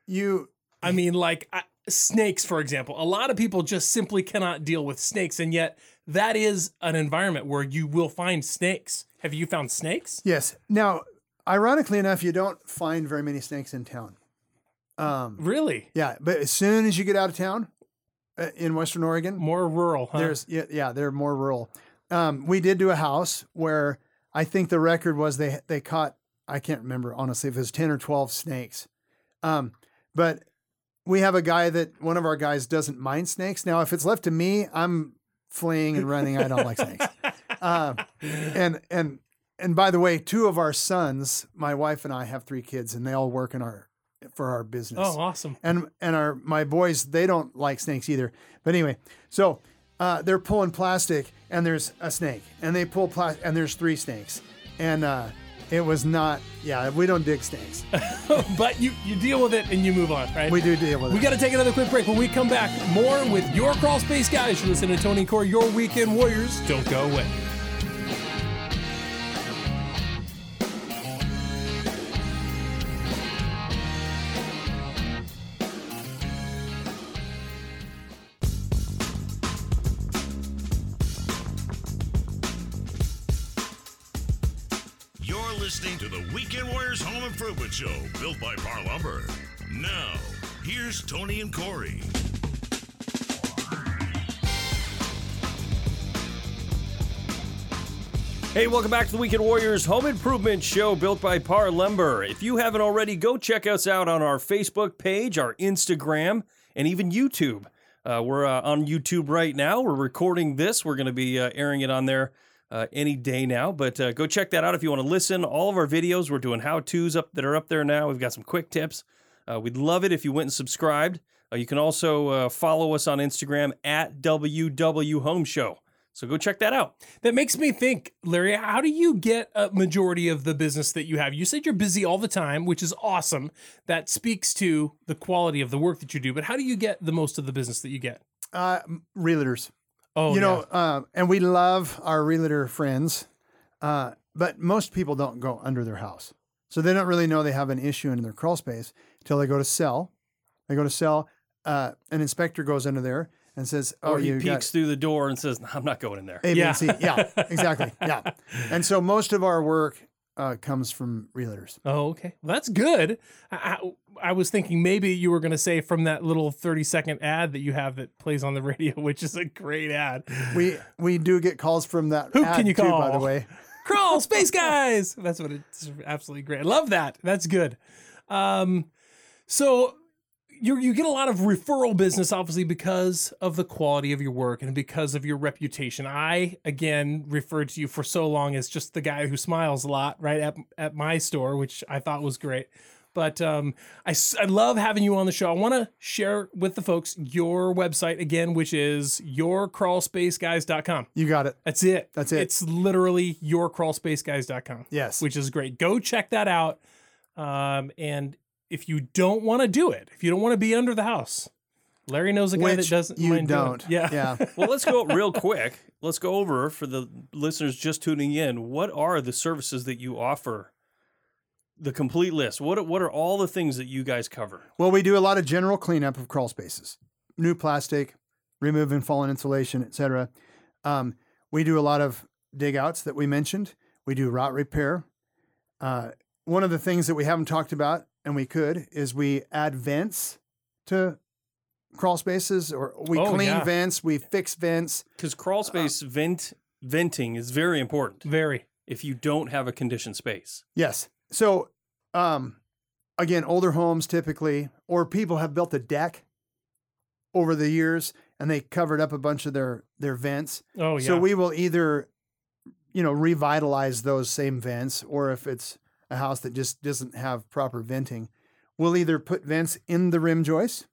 you I mean, like I, snakes, for example. A lot of people just simply cannot deal with snakes, and yet that is an environment where you will find snakes. Have you found snakes? Yes. Now, ironically enough, you don't find very many snakes in town. Um, Really? yeah, but as soon as you get out of town uh, in Western Oregon, More rural, huh? there's yeah, yeah, they're more rural. Um, we did do a house where I think the record was they they caught I can't remember honestly if it was ten or twelve snakes. Um, but we have a guy that one of our guys doesn't mind snakes. Now, if it's left to me, I'm fleeing and running. I don't like snakes. Um, and and and by the way, two of our sons, my wife and I have three kids, and they all work in our for our business. oh, awesome. And and our my boys, they don't like snakes either. But anyway, so uh, they're pulling plastic, and there's a snake, and they pull plastic, and there's three snakes, and uh, it was not. Yeah, we don't dig snakes. but you you deal with it and you move on, right? We do deal with We it. We got to take another quick break. When we come back, more with your crawl space guys. You're listening to Tony and Corey, your weekend warriors. Don't go away. Show, built by Parr Lumber. Now, here's Tony and Corey. Hey, welcome back to the Weekend Warriors Home Improvement Show built by Parr Lumber. If you haven't already, go check us out on our Facebook page, our Instagram, and even YouTube. Uh, we're uh, on YouTube right now. We're recording this. We're going to be uh, airing it on there uh, any day now. But uh, go check that out if you want to listen. All of our videos, we're doing how tos up that are up there now. We've got some quick tips. Uh, we'd love it if you went and subscribed. Uh, you can also uh, follow us on Instagram at WW Home Show. So go check that out. That makes me think, Larry, how do you get a majority of the business that you have? You said you're busy all the time, which is awesome. That speaks to the quality of the work that you do. But how do you get the most of the business that you get? Uh, realtors. Oh, you know, uh, and we love our realtor friends, uh, but most people don't go under their house. So they don't really know they have an issue in their crawl space until they go to sell. They go to sell. Uh, an inspector goes under there and says, "Oh, Or he you got peeks through the door and says, "I'm not going in there." A, B, Yeah. and C." Yeah, exactly. Yeah, and so most of our work uh, comes from realtors. Oh, okay. Well, that's good. I, I, I was thinking maybe you were going to say from that little 30 second ad that you have that plays on the radio, which is a great ad. We we do get calls from that. Who can you too, by the way? Crawl, Space Guys. That's what it's absolutely great. I love that. That's good. Um, so you you get a lot of referral business, obviously, because of the quality of your work and because of your reputation. I again referred to you for so long as just the guy who smiles a lot, right at at my store, which I thought was great. But um, I, I love having you on the show. I want to share with the folks your website again, which is yourcrawlspaceguys.com. You got it. That's it. That's it. It's literally yourcrawlspaceguys.com. Yes. Which is great. Go check that out. Um, and if you don't want to do it, if you don't want to be under the house, Larry knows a guy that doesn't you mind don't. Yeah. Yeah. well, let's go real quick. Let's go over for the listeners just tuning in. What are the services that you offer? The complete list. What are- what are all the things that you guys cover? Well, we do a lot of general cleanup of crawl spaces, new plastic, removing fallen insulation, etc. Um, we do a lot of dig outs that we mentioned. We do rot repair. Uh, one of the things that we haven't talked about, and we could, is we add vents to crawl spaces, or we Oh, clean yeah. vents, we fix vents. Because crawl space vent venting is very important. Very. If you don't have a conditioned space, Yes. So, um, again, older homes typically, or people have built a deck over the years and they covered up a bunch of their their vents. Oh, yeah. So we will either, you know, revitalize those same vents, or if it's a house that just doesn't have proper venting, we'll either put vents in the rim joist.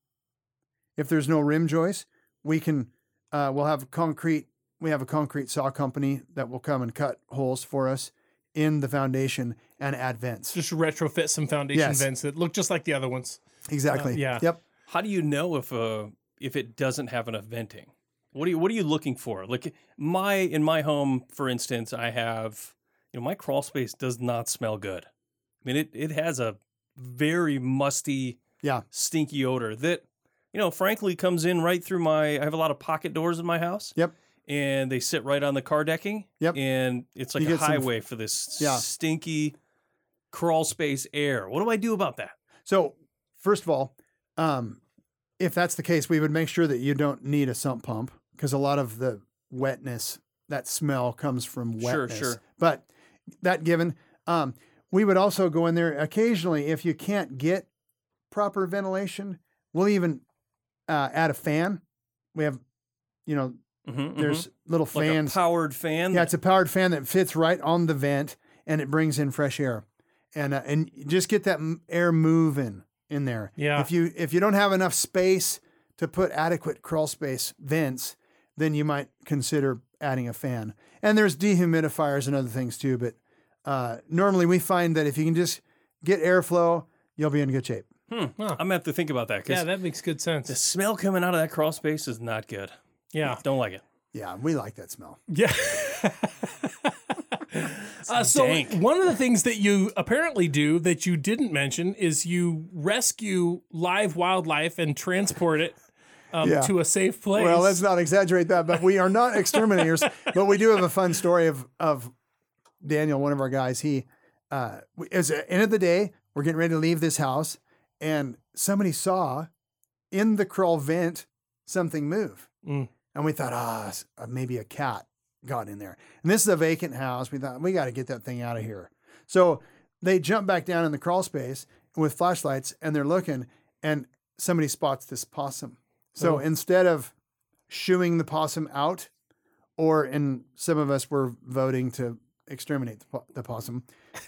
If there's no rim joist, we can, uh, we'll have concrete. We have a concrete saw company that will come and cut holes for us in the foundation and add vents. just retrofit some foundation Yes. vents that look just like the other ones. Exactly. yeah. Yep. how do you know if uh if it doesn't have enough venting? What are you what are you looking for? Like my in my home, for instance, I have you know my crawl space does not smell good. I mean it it has a very musty, Yeah. stinky odor that you know frankly comes in right through my. I have a lot of pocket doors in my house. Yep. And they sit right on the car decking. Yep. And it's like You a get some- highway for this Yeah. stinky crawl space air. What do I do about that? So, first of all, um, if that's the case, we would make sure that you don't need a sump pump because a lot of the wetness, that smell comes from wetness. Sure, sure. But that given, um, we would also go in there occasionally if you can't get proper ventilation. We'll even uh, add a fan. We have, you know, Mhm, there's little mhm. like fans. a powered fan. Yeah, it's a powered fan that fits right on the vent and it brings in fresh air. And uh, and just get that air moving in there. Yeah. If you if you don't have enough space to put adequate crawl space vents, then you might consider adding a fan. And there's dehumidifiers and other things too, but uh, normally we find that if you can just get airflow, you'll be in good shape. Hmm. I'm gonna have to think about that Yeah, that makes good sense. the smell coming out of that crawl space is not good. Yeah. Don't like it. Yeah, we like that smell. Yeah. Uh, so dank. one of the things that you apparently do that you didn't mention is you rescue live wildlife and transport it um, Yeah. to a safe place. Well, let's not exaggerate that, but we are not exterminators. but we do have a fun story of of Daniel, one of our guys. He uh, it was the end of the day. We're getting ready to leave this house, and somebody saw in the crawl vent something move, Mm. and we thought, ah, uh, maybe a cat got in there. And this is a vacant house. We thought we got to get that thing out of here. So they jump back down in the crawl space with flashlights, and they're looking, and somebody spots this possum. So Oh. instead of shooing the possum out, or and some of us were voting to exterminate the, po- the possum,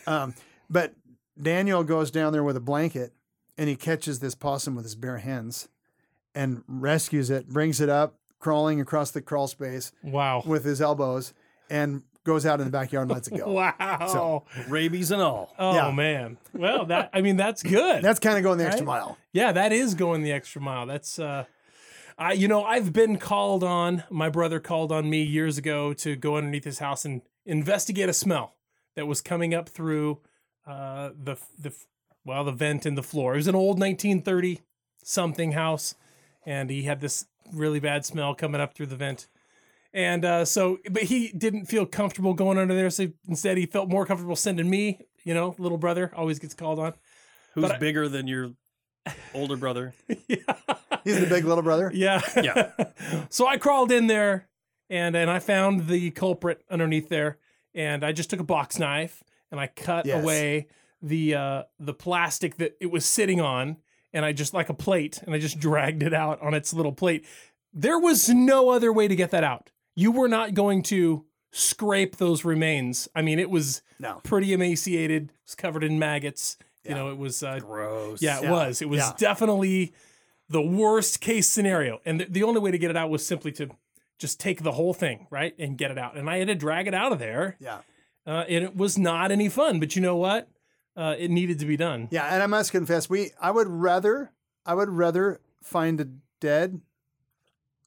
um, but Daniel goes down there with a blanket and he catches this possum with his bare hands and rescues it, brings it up, crawling across the crawl space Wow. with his elbows and goes out in the backyard and lets it go. Wow. Rabies and all. oh Yeah. man. Well, that I mean that's good. That's kind of going the extra Right? mile. Yeah, that is going the extra mile. That's uh I you know, I've been called on, my brother called on me years ago to go underneath his house and investigate a smell that was coming up through uh the the well, the vent in the floor. It was an old 1930 something house and he had this really bad smell coming up through the vent. And uh, so, but he didn't feel comfortable going under there. So instead, he felt more comfortable sending me, you know, little brother always gets called on. Who's but I- bigger than your older brother? He's the big little brother. Yeah. Yeah. so I crawled in there and and I found the culprit underneath there and I just took a box knife and I cut Yes. away the uh the plastic that it was sitting on and I just like a plate and I just dragged it out on its little plate. There was no other way to get that out. You were not going to scrape those remains. I mean, it was No. pretty emaciated, it was covered in maggots. You know, it was uh, Gross. yeah, it was. It was definitely the worst case scenario. And the, the only way to get it out was simply to just take the whole thing, right? And get it out. And I had to drag it out of there. Yeah. Uh, and it was not any fun. But you know what? Uh, it needed to be done. Yeah, and I must confess, we I would rather I would rather find a dead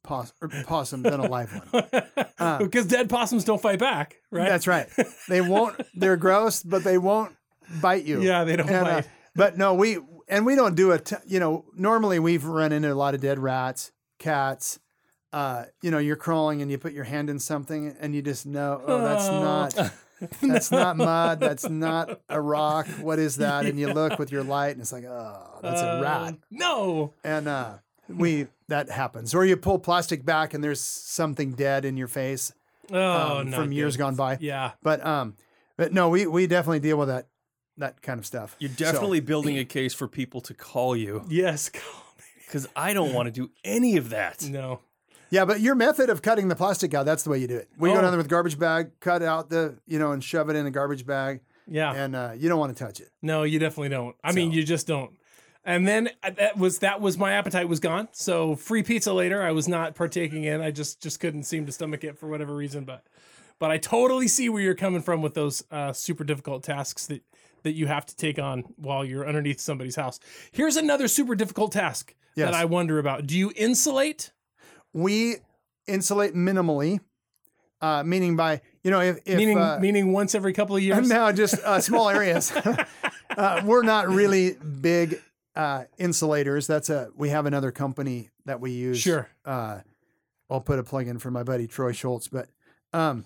poss- or possum than a live one. Uh, because dead possums don't fight back, right? That's right. They won't. They're gross, but they won't bite you. Yeah, they don't And, uh, bite. but no, we and we don't do it. You know, normally we've run into a lot of dead rats, cats. Uh, you know, you're crawling and you put your hand in something and you just know, oh, that's Oh. not. That's not mud. That's not a rock. What is that? And you look with your light, and it's like, oh, that's a rat. Uh, No. And uh, we that happens. Or you pull plastic back, and there's something dead in your face Oh, um, not from years gone by. Yeah. But um, but no, we we definitely deal with that that kind of stuff. You're So- definitely building a case for people to call you Yes. because I don't want to do any of that. No. yeah. But your method of cutting the plastic out, that's the way you do it. We Oh. go down there with garbage bag, cut out the you know, and shove it in a garbage bag, Yeah. and uh, you don't want to touch it. No, you definitely don't. I mean, you just don't. And then uh, that was that was my appetite was gone. So free pizza later, I was not partaking in. I just just couldn't seem to stomach it for whatever reason. But but I totally see where you're coming from with those uh, super difficult tasks that that you have to take on while you're underneath somebody's house. Here's another super difficult task Yes. that I wonder about. Do you insulate? We insulate minimally, uh, meaning by you know if, if meaning uh, meaning once every couple of years. No, just uh, small areas. uh, we're not really big uh, insulators. That's a we have another company that we use. Sure. Uh, I'll put a plug in for my buddy Troy Schultz. But um,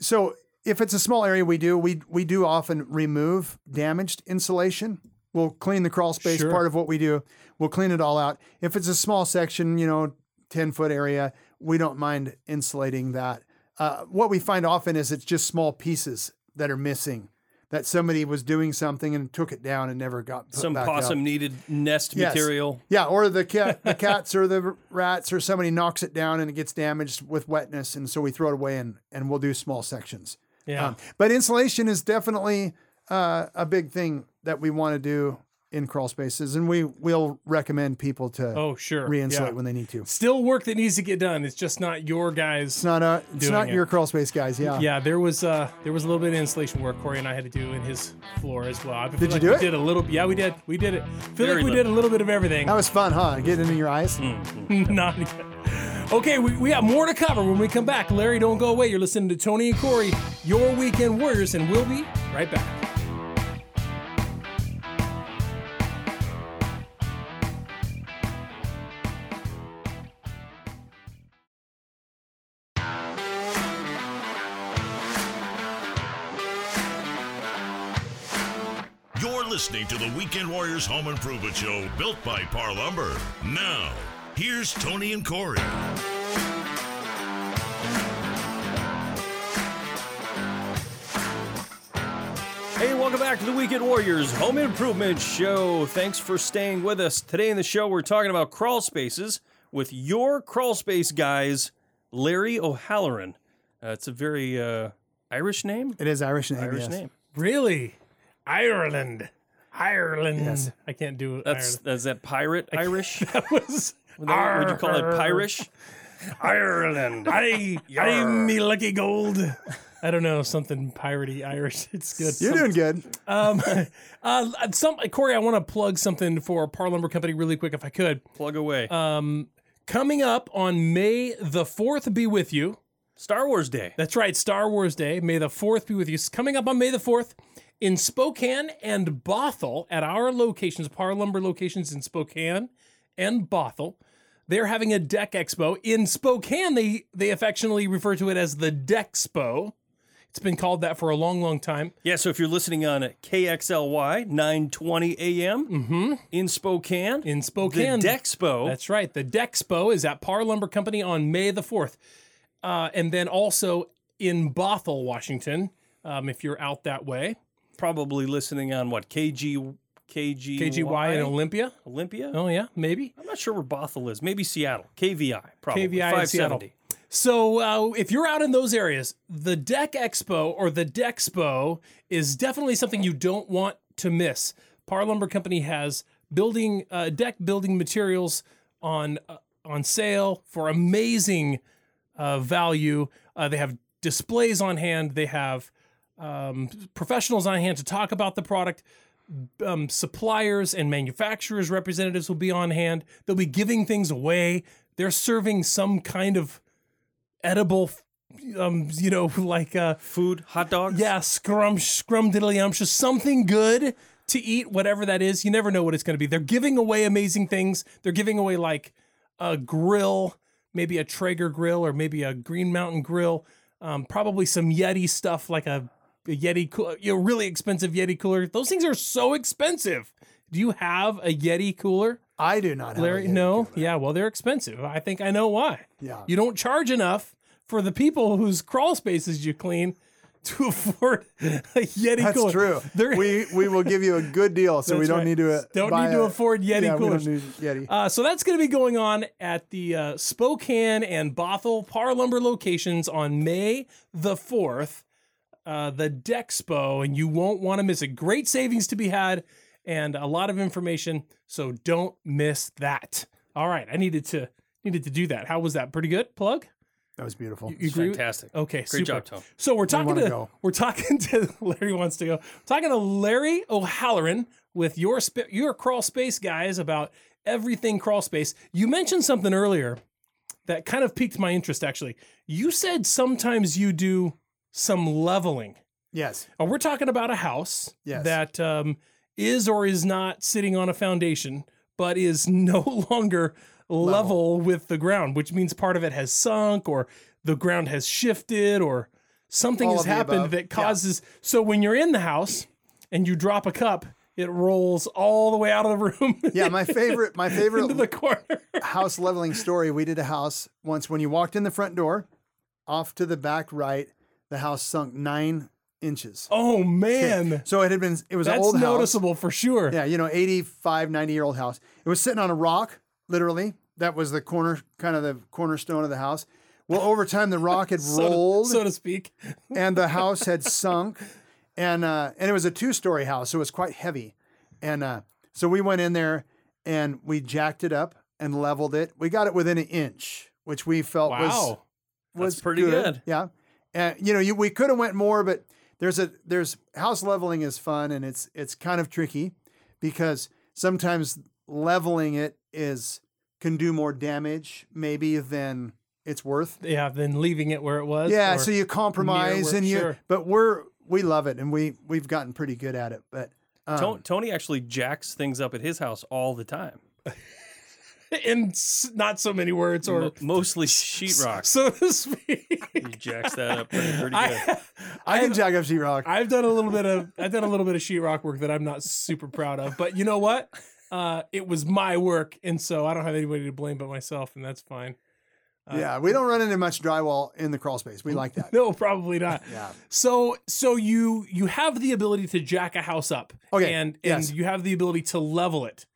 so if it's a small area, we do we we do often remove damaged insulation. We'll clean the crawl space. Sure. Part of what we do, we'll clean it all out. If it's a small section, you know, ten foot area, we don't mind insulating that. Uh, what we find often is it's just small pieces that are missing. That somebody was doing something and took it down and never got Some possum up. needed nest Yes. material. Yeah, or the cat, the cats or the rats or somebody knocks it down and it gets damaged with wetness, and so we throw it away and and we'll do small sections. Yeah. Um, but insulation is definitely uh, a big thing that we want to do in crawl spaces, and we will recommend people to oh sure. re-insulate Yeah. when they need to. Still work that needs to get done. It's just not your guys. It's not a, it's not it. your crawl space guys. Yeah. Yeah, there was uh there was a little bit of insulation work Corey and I had to do in his floor as well. I feel Did you do we it? Did a little. Yeah, we did. We did it. Feel Very like we did a little bit of everything. That was fun, huh? Getting in your eyes. Not good. Okay, we, we have more to cover when we come back. Larry, don't go away. You're listening to Tony and Corey, your weekend warriors, and we'll be right back. You're listening to the Weekend Warriors Home Improvement Show built by Parr Lumber. Now, here's Tony and Corey. Hey, welcome back to the Weekend Warriors Home Improvement Show. Thanks for staying with us. Today in the show, we're talking about crawl spaces with your crawl space guys, Larry O'Halleran. Uh, it's a very uh, Irish name. It is Irish name. Irish yes. name. Really? Ireland. Ireland. Yes. I can't do That's that's that pirate Irish. That was. Would you call it Pirish? Ireland. I I'm me lucky gold. I don't know something piratey Irish. It's good. You're Some- doing good. Um, uh, some Corey, I want to plug something for Parr Lumber Company really quick, if I could. Plug away. Um, coming up on May the fourth, be with you. Star Wars Day. That's right, Star Wars Day. May the 4th be with you. Coming up on May the 4th in Spokane and Bothell at our locations, Parr Lumber locations in Spokane and Bothell. They're having a deck expo. In Spokane, they, they affectionately refer to it as the Dexpo. It's been called that for a long, long time. Yeah, so if you're listening on KXLY 920 AM in Spokane, In Spokane. the Dexpo. That's right. The Dexpo is at Parr Lumber Company on May the 4th. Uh, and then also in Bothell, Washington, um, if you're out that way. probably listening on what KG KG KGY in Olympia. Olympia. Oh, yeah, maybe. I'm not sure where Bothell is. Maybe Seattle. KVI. Probably KVI in Seattle. 570. So uh, if you're out in those areas, the Deck Expo or the Dexpo is definitely something you don't want to miss. Parr Lumber Company has building uh, deck building materials on uh, on sale for amazing uh, value. Uh, they have displays on hand. They have um, professionals on hand to talk about the product. Um, suppliers and manufacturers representatives will be on hand. They'll be giving things away. They're serving some kind of edible, um, you know, like uh, Food, hot dogs. yeah, scrum scrum diddly umptious, something good to eat, whatever that is. You never know what it's going to be. They're giving away amazing things. They're giving away like a grill, maybe a Traeger grill or maybe a Green Mountain grill. Um, probably some Yeti stuff like a, a Yeti, coo- you know, really expensive Yeti cooler. Those things are so expensive. Do you have a Yeti cooler, I do not Larry? No. cooler. Yeah. Well, they're expensive. I think I know why. Yeah. You don't charge enough for the people whose crawl spaces you clean to afford a Yeti That's cooler. true. They're- we we will give you a good deal, so we don't right. need to uh, Don't need to a- afford Yeti yeah, coolers. We don't need Yeti. Uh, so that's going to be going on at the uh, Spokane and Bothell Parr Lumber locations on May the 4th, uh, the Dexpo, and you won't want to miss it. Great savings to be had and a lot of information, so don't miss that. All right, I needed to needed to do that. How was that? Pretty good plug? that was beautiful. You agree? Fantastic. Okay, Great super. job, Tom. So we're talking wanna go. we're talking to Larry wants to go. Talking to Larry O'Halleran with your sp- your crawl space guys about everything crawl space. You mentioned something earlier that kind of piqued my interest. Actually, you said sometimes you do some leveling. yes. And we're talking about a house Yes. that um, is or is not sitting on a foundation, but is no longer level, with the ground, which means part of it has sunk or the ground has shifted or something All has happened that Yeah. causes. So when you're in the house and you drop a cup, it rolls all the way out of the room. Yeah, my favorite my favorite into the corner. house leveling story. We did a house once when you walked in the front door, off to the back right, the house sunk nine inches. Oh man, So it had been it was an that's old house. noticeable for sure. Yeah, you know, 85, 90 year old house. It was sitting on a rock, literally. That was the corner, kind of the cornerstone of the house. Well, over time, the rock had So to- rolled so to speak. and the house had sunk. And uh, and it was a two story house, so it was quite heavy. And uh, so we went in there and we jacked it up and leveled it. We got it within an inch, which we felt was Wow. was That's pretty good. Yeah, and you know, you, we could have went more, but there's a there's house leveling is fun and it's it's kind of tricky because sometimes leveling it is can do more damage maybe than it's worth. Yeah, than leaving it where it was. Yeah, so you compromise where- and you, sure. but we're we love it and we we've gotten pretty good at it. But um, Tony actually jacks things up at his house all the time. in not so many words or Mo- mostly sheetrock. so to speak. He jacks that up pretty, pretty good. I, I can jack up sheetrock. I've done a little bit of I've done a little bit of sheetrock work that I'm not super proud of, but you know what? Uh, it was my work, and so I don't have anybody to blame but myself, and that's fine. Uh, yeah, we don't run into much drywall in the crawl space. We like that. No, probably not. Yeah. So so you you have the ability to jack a house up. Okay, And yes. and you have the ability to level it.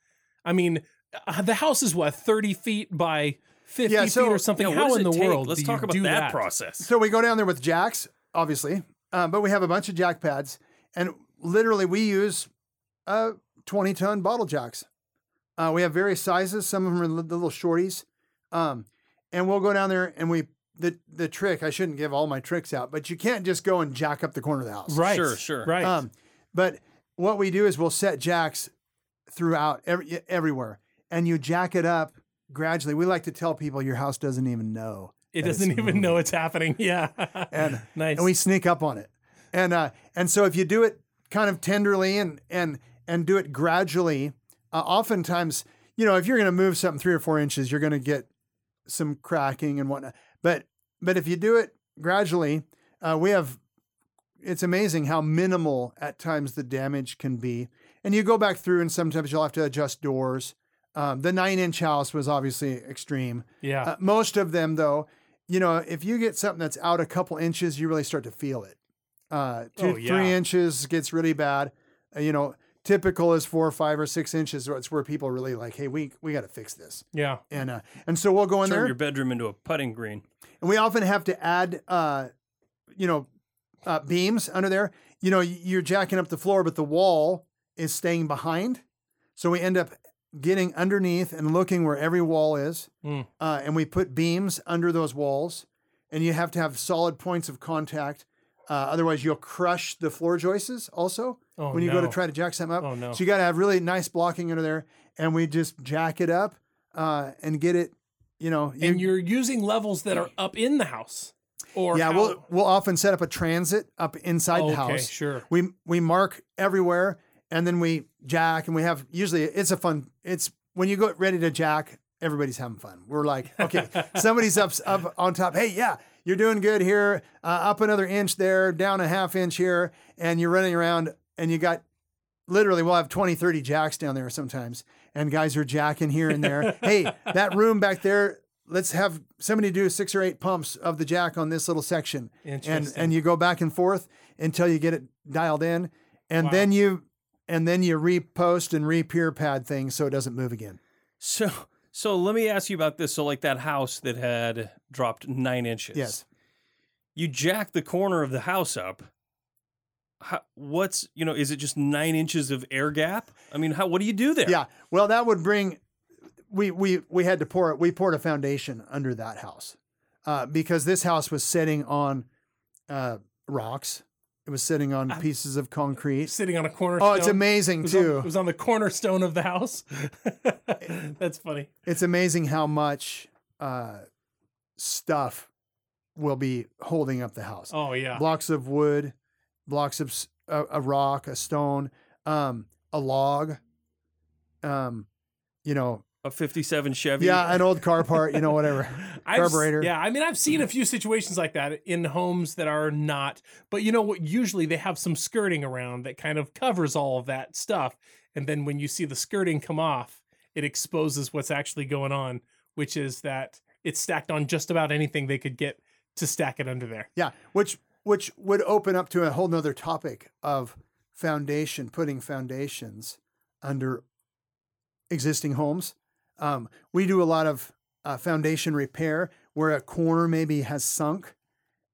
I mean, uh, the house is what, 30 feet by 50 Yeah, so- feet or something. Yeah, How in the take? world Let's do talk you about do that, process. So we go down there with jacks, obviously, um, but we have a bunch of jack pads, and literally we use uh, 20 ton bottle jacks. Uh, we have various sizes. Some of them are the little shorties. Um, and we'll go down there and we the the trick. I shouldn't give all my tricks out, but you can't just go and jack up the corner of the house. Right. Sure, sure. Right. Um, but what we do is we'll set jacks throughout every, everywhere, and you jack it up gradually. We like to tell people your house doesn't even know. it doesn't even moving. know it's happening. Yeah. And nice. and we sneak up on it. And uh, and so if you do it kind of tenderly and and and do it gradually, uh, oftentimes you know if you're going to move something three or four inches, you're going to get some cracking and whatnot. But but if you do it gradually, uh, we have. It's amazing how minimal at times the damage can be. And you go back through, and sometimes you'll have to adjust doors. Um, the nine inch house was obviously extreme. yeah. Uh, most of them, though, you know, if you get something that's out a couple inches, you really start to feel it. Uh, two, Oh, yeah. three inches gets really bad. Uh, you know, typical is four, five, or six inches. It's where people really like, hey, we we got to fix this, yeah. and uh, and so we'll go in Turn there, Turn your bedroom into a putting green. and we often have to add, uh, you know, uh, beams under there. You know, you're jacking up the floor, but the wall is staying behind, so we end up getting underneath and looking where every wall is Mm. uh, and we put beams under those walls, and you have to have solid points of contact. Uh, otherwise, you'll crush the floor joists also Oh, when you go to try to jack something up. Oh, no. So you got to have really nice blocking under there, and we just jack it up uh, and get it. You know, you- and you're using levels that are up in the house. Or yeah, how- we'll we'll often set up a transit up inside Oh, the okay, house. sure. We we mark everywhere, and then we jack, and we have usually it's a fun. It's when you go ready to jack, everybody's having fun. We're like, okay, somebody's up up on top. Hey, yeah, you're doing good here. Uh, up another inch there, down a half inch here, and you're running around, and you got literally we'll have 20 30 jacks down there sometimes and guys are jacking here and there hey that room back there let's have somebody do six or eight pumps of the jack on this little section and and you go back and forth until you get it dialed in and Wow. then you and then you repost and re-peer pad things so it doesn't move again So, so let me ask you about this. So, like that house that had dropped nine inches. yes You jack the corner of the house up. How, what's you know? Is it just nine inches of air gap? I mean, how? What do you do there? yeah well that would bring we we we had to pour it. we poured a foundation under that house uh, because this house was sitting on uh, rocks it was sitting on pieces of concrete sitting on a cornerstone. Oh, it's It amazing on, too. it was on the cornerstone of the house. That's funny. It's amazing how much uh, stuff will be holding up the house. Oh yeah. Blocks of wood, blocks of a rock, a stone, um, a log. Um, you know, A '57 Chevy. yeah, an old car part. You know, whatever. Carburetor. Yeah, I mean, I've seen a few situations like that in homes that are not, but you know what? Usually they have some skirting around that kind of covers all of that stuff. And then when you see the skirting come off, it exposes what's actually going on, which is that it's stacked on just about anything they could get to stack it under there. Yeah, which which would open up to a whole nother topic of foundation, putting foundations under existing homes. Um, we do a lot of uh, foundation repair where a corner maybe has sunk,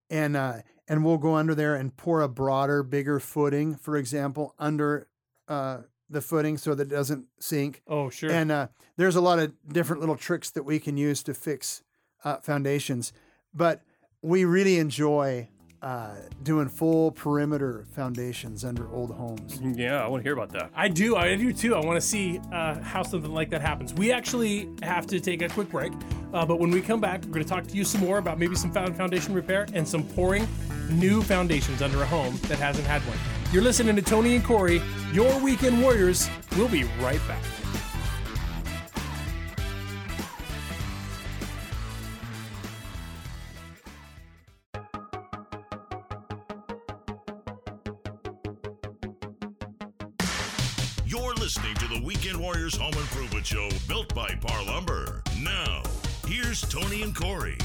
and uh, and we'll go under there and pour a broader, bigger footing, for example, under uh, the footing so that it doesn't sink. Oh, sure. And uh, there's a lot of different little tricks that we can use to fix uh, foundations. But we really enjoy uh, doing full perimeter foundations under old homes. Yeah, I want to hear about that. I do. I do too. I want to see uh, how something like that happens. We actually have to take a quick break, uh, but when we come back, we're going to talk to you some more about maybe some foundation repair and some pouring new foundations under a home that hasn't had one. You're listening to Tony and Corey, your weekend warriors. We'll be right back. Show, built by Parr Lumber. Now, here's Tony and Corey.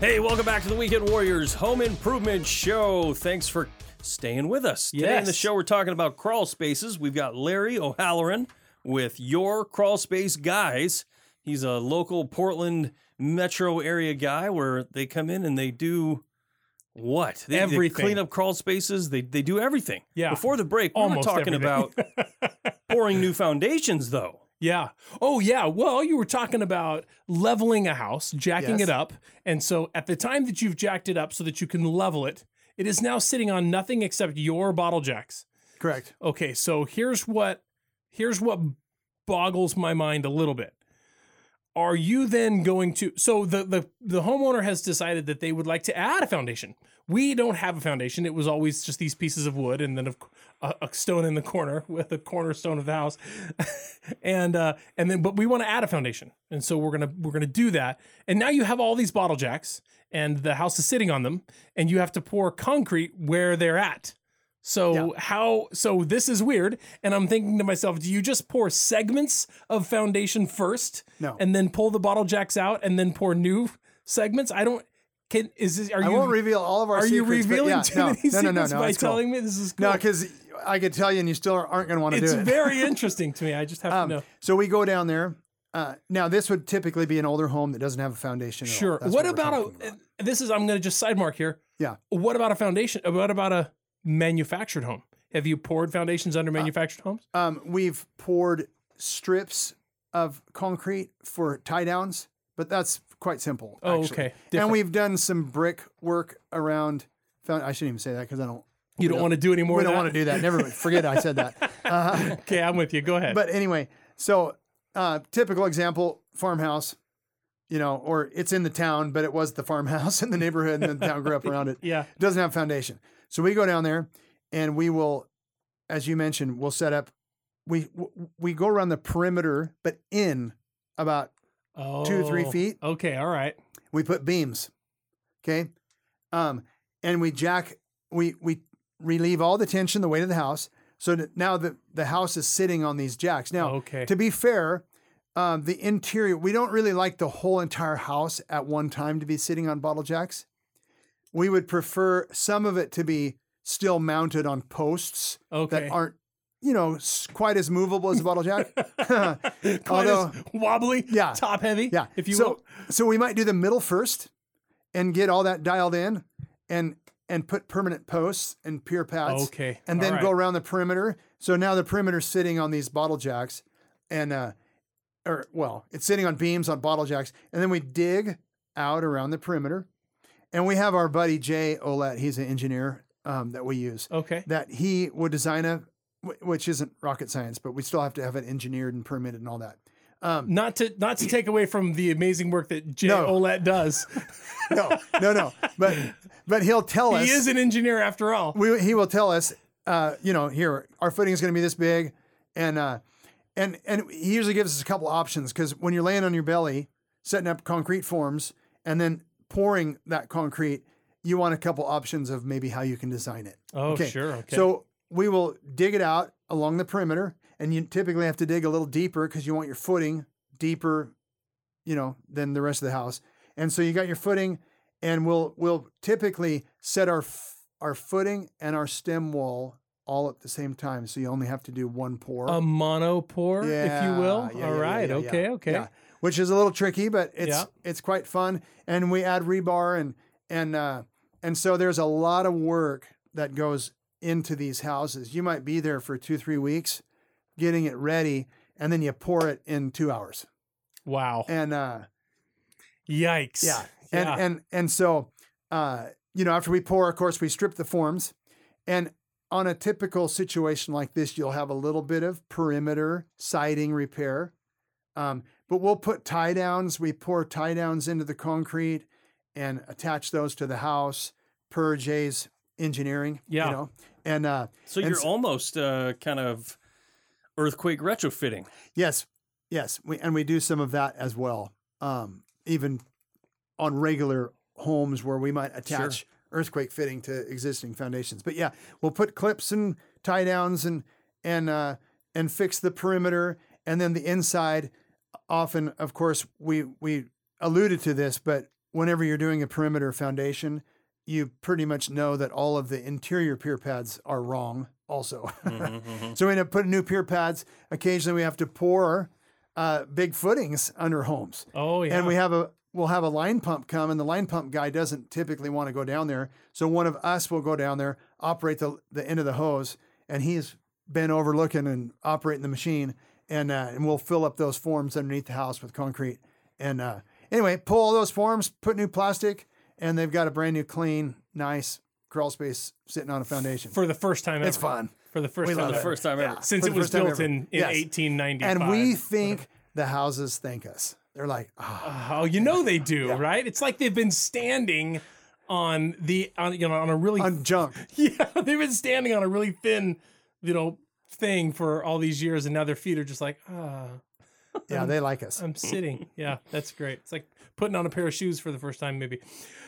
Hey, welcome back to the Weekend Warriors Home Improvement Show. Thanks for staying with us. Today in the show, we're talking about crawl spaces. We've got Larry O'Halleran with Your Crawl Space Guys. He's a local Portland metro area guy where they come in and they do what? They, they clean up crawl spaces. They they do everything. Yeah. Before the break, we Almost were talking everything. about pouring new foundations, though. Yeah. Oh, yeah. Well, you were talking about leveling a house, jacking Yes. it up. And so at the time that you've jacked it up so that you can level it, it is now sitting on nothing except your bottle jacks. Correct. Okay, so here's what here's what boggles my mind a little bit. Are you then going to so the the the homeowner has decided that they would like to add a foundation. We don't have a foundation. It was always just these pieces of wood and then a, a stone in the corner with a cornerstone of the house. and uh and then but we want to add a foundation. And so we're to we're to do that. And now you have all these bottle jacks and the house is sitting on them and you have to pour concrete where they're at. So Yeah. how so this is weird and I'm thinking to myself do you just pour segments of foundation first No. and then pull the bottle jacks out and then pour new segments? I don't can is this are I you won't reveal all of our are you secrets, but revealing yeah, too no, many no, no, no, secrets no, by it's cool. telling me this is cool? No, because I could tell you and you still aren't going to want to do it. It's very interesting to me. I just have Um, to know. So we go down there. Uh, now, this would typically be an older home that doesn't have a foundation. at all. Sure. That's What about a about. this is I'm going to just sidemark here. Yeah. What about a foundation? What about a manufactured home? Have you poured foundations Uh, under manufactured homes? Um, we've poured strips of concrete for tie downs, but that's quite simple. Oh, actually. okay. And we've done some brick work around. Found, I shouldn't even say that because I don't. You don't don't- want to do any more we don't that? want to do that. Never. Forget I said that. Uh, Okay, I'm with you. Go ahead. but anyway, so uh, typical example farmhouse, you know, or it's in the town, but it was the farmhouse in the neighborhood and the town grew up around it. yeah. It doesn't have foundation. So we go down there and we will, as you mentioned, we'll set up. We we go around the perimeter, but in about oh, two or three feet. Okay, all right. we put beams. Okay, um, and we jack. We we relieve all the tension, the weight of the house. So now the the house is sitting on these jacks. Now, Okay. to be fair, um, the interior, we don't really like the whole entire house at one time to be sitting on bottle jacks. We would prefer some of it to be still mounted on posts Okay. that aren't, you know, quite as movable as a bottle jack. Although- as wobbly, Yeah. top heavy, yeah. if you so, will. So we might do the middle first and get all that dialed in and and put permanent posts and pier pads. Okay, And then right. go around the perimeter. So now the perimeter's sitting on these bottle jacks and uh or well, it's sitting on beams on bottle jacks. And then we dig out around the perimeter. And we have our buddy Jay Olet, he's an engineer um, that we use. Okay. That he would design a which isn't rocket science, but we still have to have it engineered and permitted and all that. Um, Not to not to take away from the amazing work that Jay No. Olet does. no, no, no. But but he'll tell us. he is an engineer after all. we, he will tell us. Uh, you know, here our footing is going to be this big, and uh, and and he usually gives us a couple options because when you're laying on your belly, setting up concrete forms, and then pouring that concrete, you want a couple options of maybe how you can design it. Oh, sure. Okay. So we will dig it out along the perimeter, and you typically have to dig a little deeper because you want your footing deeper, you know, than the rest of the house. And so you got your footing, and we'll we'll typically set our f- our footing and our stem wall all at the same time. So you only have to do one pour. a mono pour, if you will. Yeah, yeah, All yeah, right. yeah, yeah, okay. yeah. Okay. Which is a little tricky, but it's Yeah. it's quite fun. And we add rebar and and uh, and so there's a lot of work that goes into these houses. You might be there for two three weeks, getting it ready, and then you pour it in two hours. Wow. And uh, Yikes. yeah, and Yeah. and and so uh, you know after we pour, of course, we strip the forms, and on a typical situation like this, you'll have a little bit of perimeter siding repair, um, but we'll put tie downs. We pour tie downs into the concrete and attach those to the house per Jay's engineering. Yeah. you know, and uh, So And you're almost uh, kind of earthquake retrofitting. Yes, yes, we and we do some of that as well. Um, even on regular homes where we might attach earthquake fitting to existing foundations. But yeah, we'll put clips and tie downs and and uh, and fix the perimeter, and then the inside. Often, of course, we we alluded to this, but whenever you're doing a perimeter foundation, you pretty much know that all of the interior pier pads are wrong. Also, so we end up putting new pier pads. Occasionally, we have to pour uh, big footings under homes, oh yeah. and we have a we'll have a line pump come, and the line pump guy doesn't typically want to go down there. So one of us will go down there, operate the the end of the hose, and he's been overlooking and operating the machine, and uh, and we'll fill up those forms underneath the house with concrete. And uh, anyway, pull all those forms, put new plastic, and they've got a brand new, clean, nice crawl space sitting on a foundation. For the first time ever. it's fun. For the first We time love the ever. first time ever. Since For it was built ever. in, in Yes. 1895. And we think the houses thank us. They're like, oh, Oh, you know they do, right? It's like they've been standing on the on you know on a really on junk. yeah they've been standing on a really thin you know thing for all these years, and now their feet are just like ah. Yeah, they like us. I'm sitting. Yeah, that's great. It's like putting on a pair of shoes for the first time, maybe.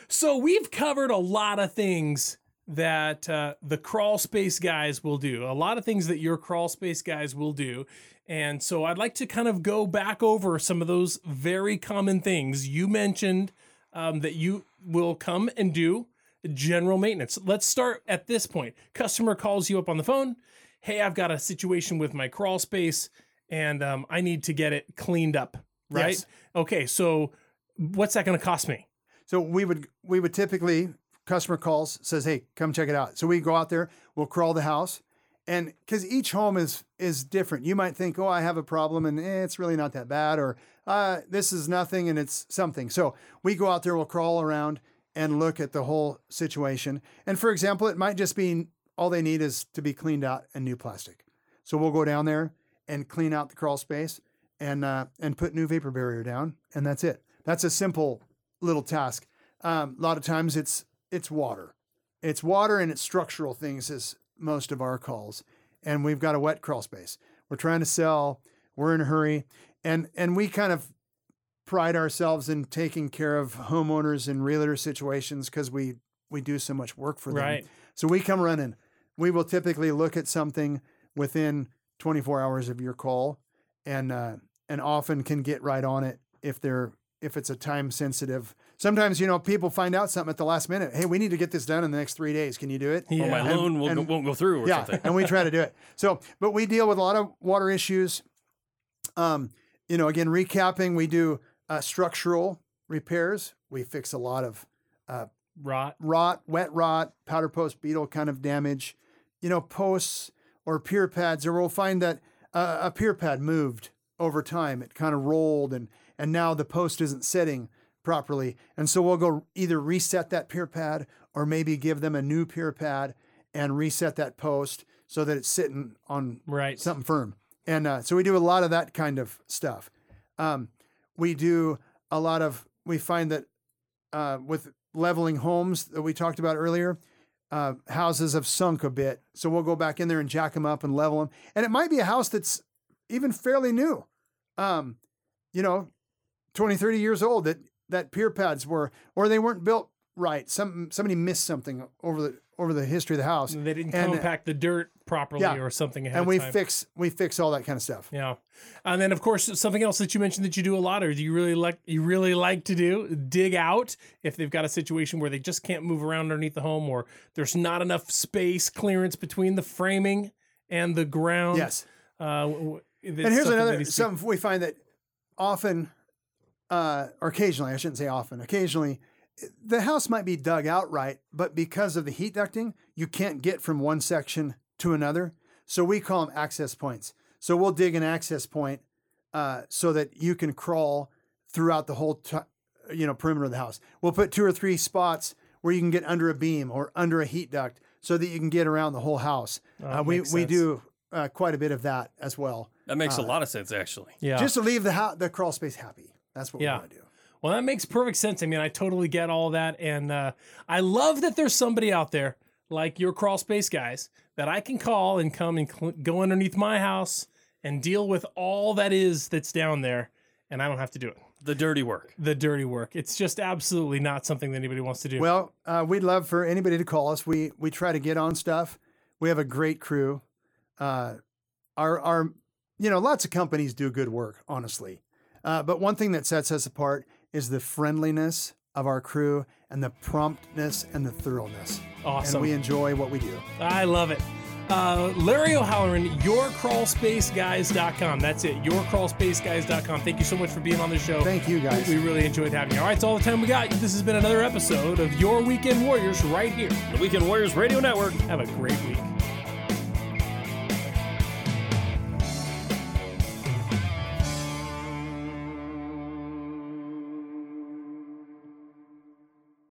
So we've covered a lot of things that uh, the crawl space guys will do. A lot of things that your crawl space guys will do. And so I'd like to kind of go back over some of those very common things you mentioned um, that you will come and do general maintenance. Let's start at this point. Customer calls you up on the phone. Hey, I've got a situation with my crawl space and um, I need to get it cleaned up. Right? Yes. Okay. So what's that going to cost me? So we would we would typically customer calls says, "Hey, come check it out." So we go out there, we'll crawl the house, and because each home is is different, you might think, "Oh, I have a problem, and eh, it's really not that bad," or uh, "This is nothing, and it's something." So we go out there, we'll crawl around and look at the whole situation. And for example, it might just be all they need is to be cleaned out and new plastic. So we'll go down there and clean out the crawl space and uh, and put new vapor barrier down, and that's it. That's a simple little task. Um, a lot of times it's it's water, it's water and it's structural things is most of our calls, and we've got a wet crawl space. We're trying to sell. We're in a hurry, and and we kind of pride ourselves in taking care of homeowners and realtor situations because we we do so much work for them. Right. So we come running. We will typically look at something within 24 hours of your call, and uh, and often can get right on it if they're if it's a time sensitive. Sometimes you know people find out something at the last minute. Hey, we need to get this done in the next three days. Can you do it? Yeah. Or my And- loan will, and, won't go through or yeah, something. and we try to do it. So, but we deal with a lot of water issues. Um, you know, again, recapping, we do uh, structural repairs. We fix a lot of Rot. rot, wet rot, powder post beetle kind of damage, you know, posts or pier pads, or we'll find that uh, a pier pad moved over time. It kind of rolled and and now the post isn't sitting properly. And so we'll go either reset that pier pad or maybe give them a new pier pad and reset that post so that it's sitting on Right. something firm. And uh, so we do a lot of that kind of stuff. Um, we do a lot of, we find that uh, with leveling homes that we talked about earlier, uh, houses have sunk a bit. So we'll go back in there and jack them up and level them. And it might be a house that's even fairly new, um, you know, 20, 30 years old that, that pier pads were, or they weren't built right. Some, somebody missed something over the, over the history of the house. They didn't And- compact the dirt properly Yeah. or something And we fix, we fix all that kind of stuff. Yeah, and then of course something else that you mentioned that you do a lot, or do you really like you really like to do dig out if they've got a situation where they just can't move around underneath the home, or there's not enough space clearance between the framing and the ground. Yes. Uh, w- w- that's and here's another something we find that often uh, or occasionally i shouldn't say often occasionally the house might be dug outright, but because of the heat ducting you can't get from one section to another so we call them access points so we'll dig an access point uh, so that you can crawl throughout the whole t- you know perimeter of the house we'll put two or three spots where you can get under a beam or under a heat duct so that you can get around the whole house uh, we, makes we do uh, quite a bit of that as well That makes a lot of sense, actually. yeah. just to leave the ho- the crawl space happy. That's what Yeah. we want to do. Well, that makes perfect sense. I mean, I totally get all that. And uh, I love that there's somebody out there like your crawl space guys that I can call and come and cl- go underneath my house and deal with all that is that's down there. And I don't have to do it. The dirty work. The dirty work. It's just absolutely not something that anybody wants to do. Well, uh, we'd love for anybody to call us. We we try to get on stuff. We have a great crew. Uh, our our you know lots of companies do good work, honestly. Uh, but one thing that sets us apart is the friendliness of our crew and the promptness and the thoroughness. Awesome. And we enjoy what we do. I love it. Uh, Larry O'Halleran, yourcrawlspaceguys.com. That's it, yourcrawlspaceguys.com. Thank you so much for being on the show. Thank you, guys. We really enjoyed having you. All right, it's all the time we got. This has been another episode of Your Weekend Warriors right here. The Weekend Warriors Radio Network. Have a great week.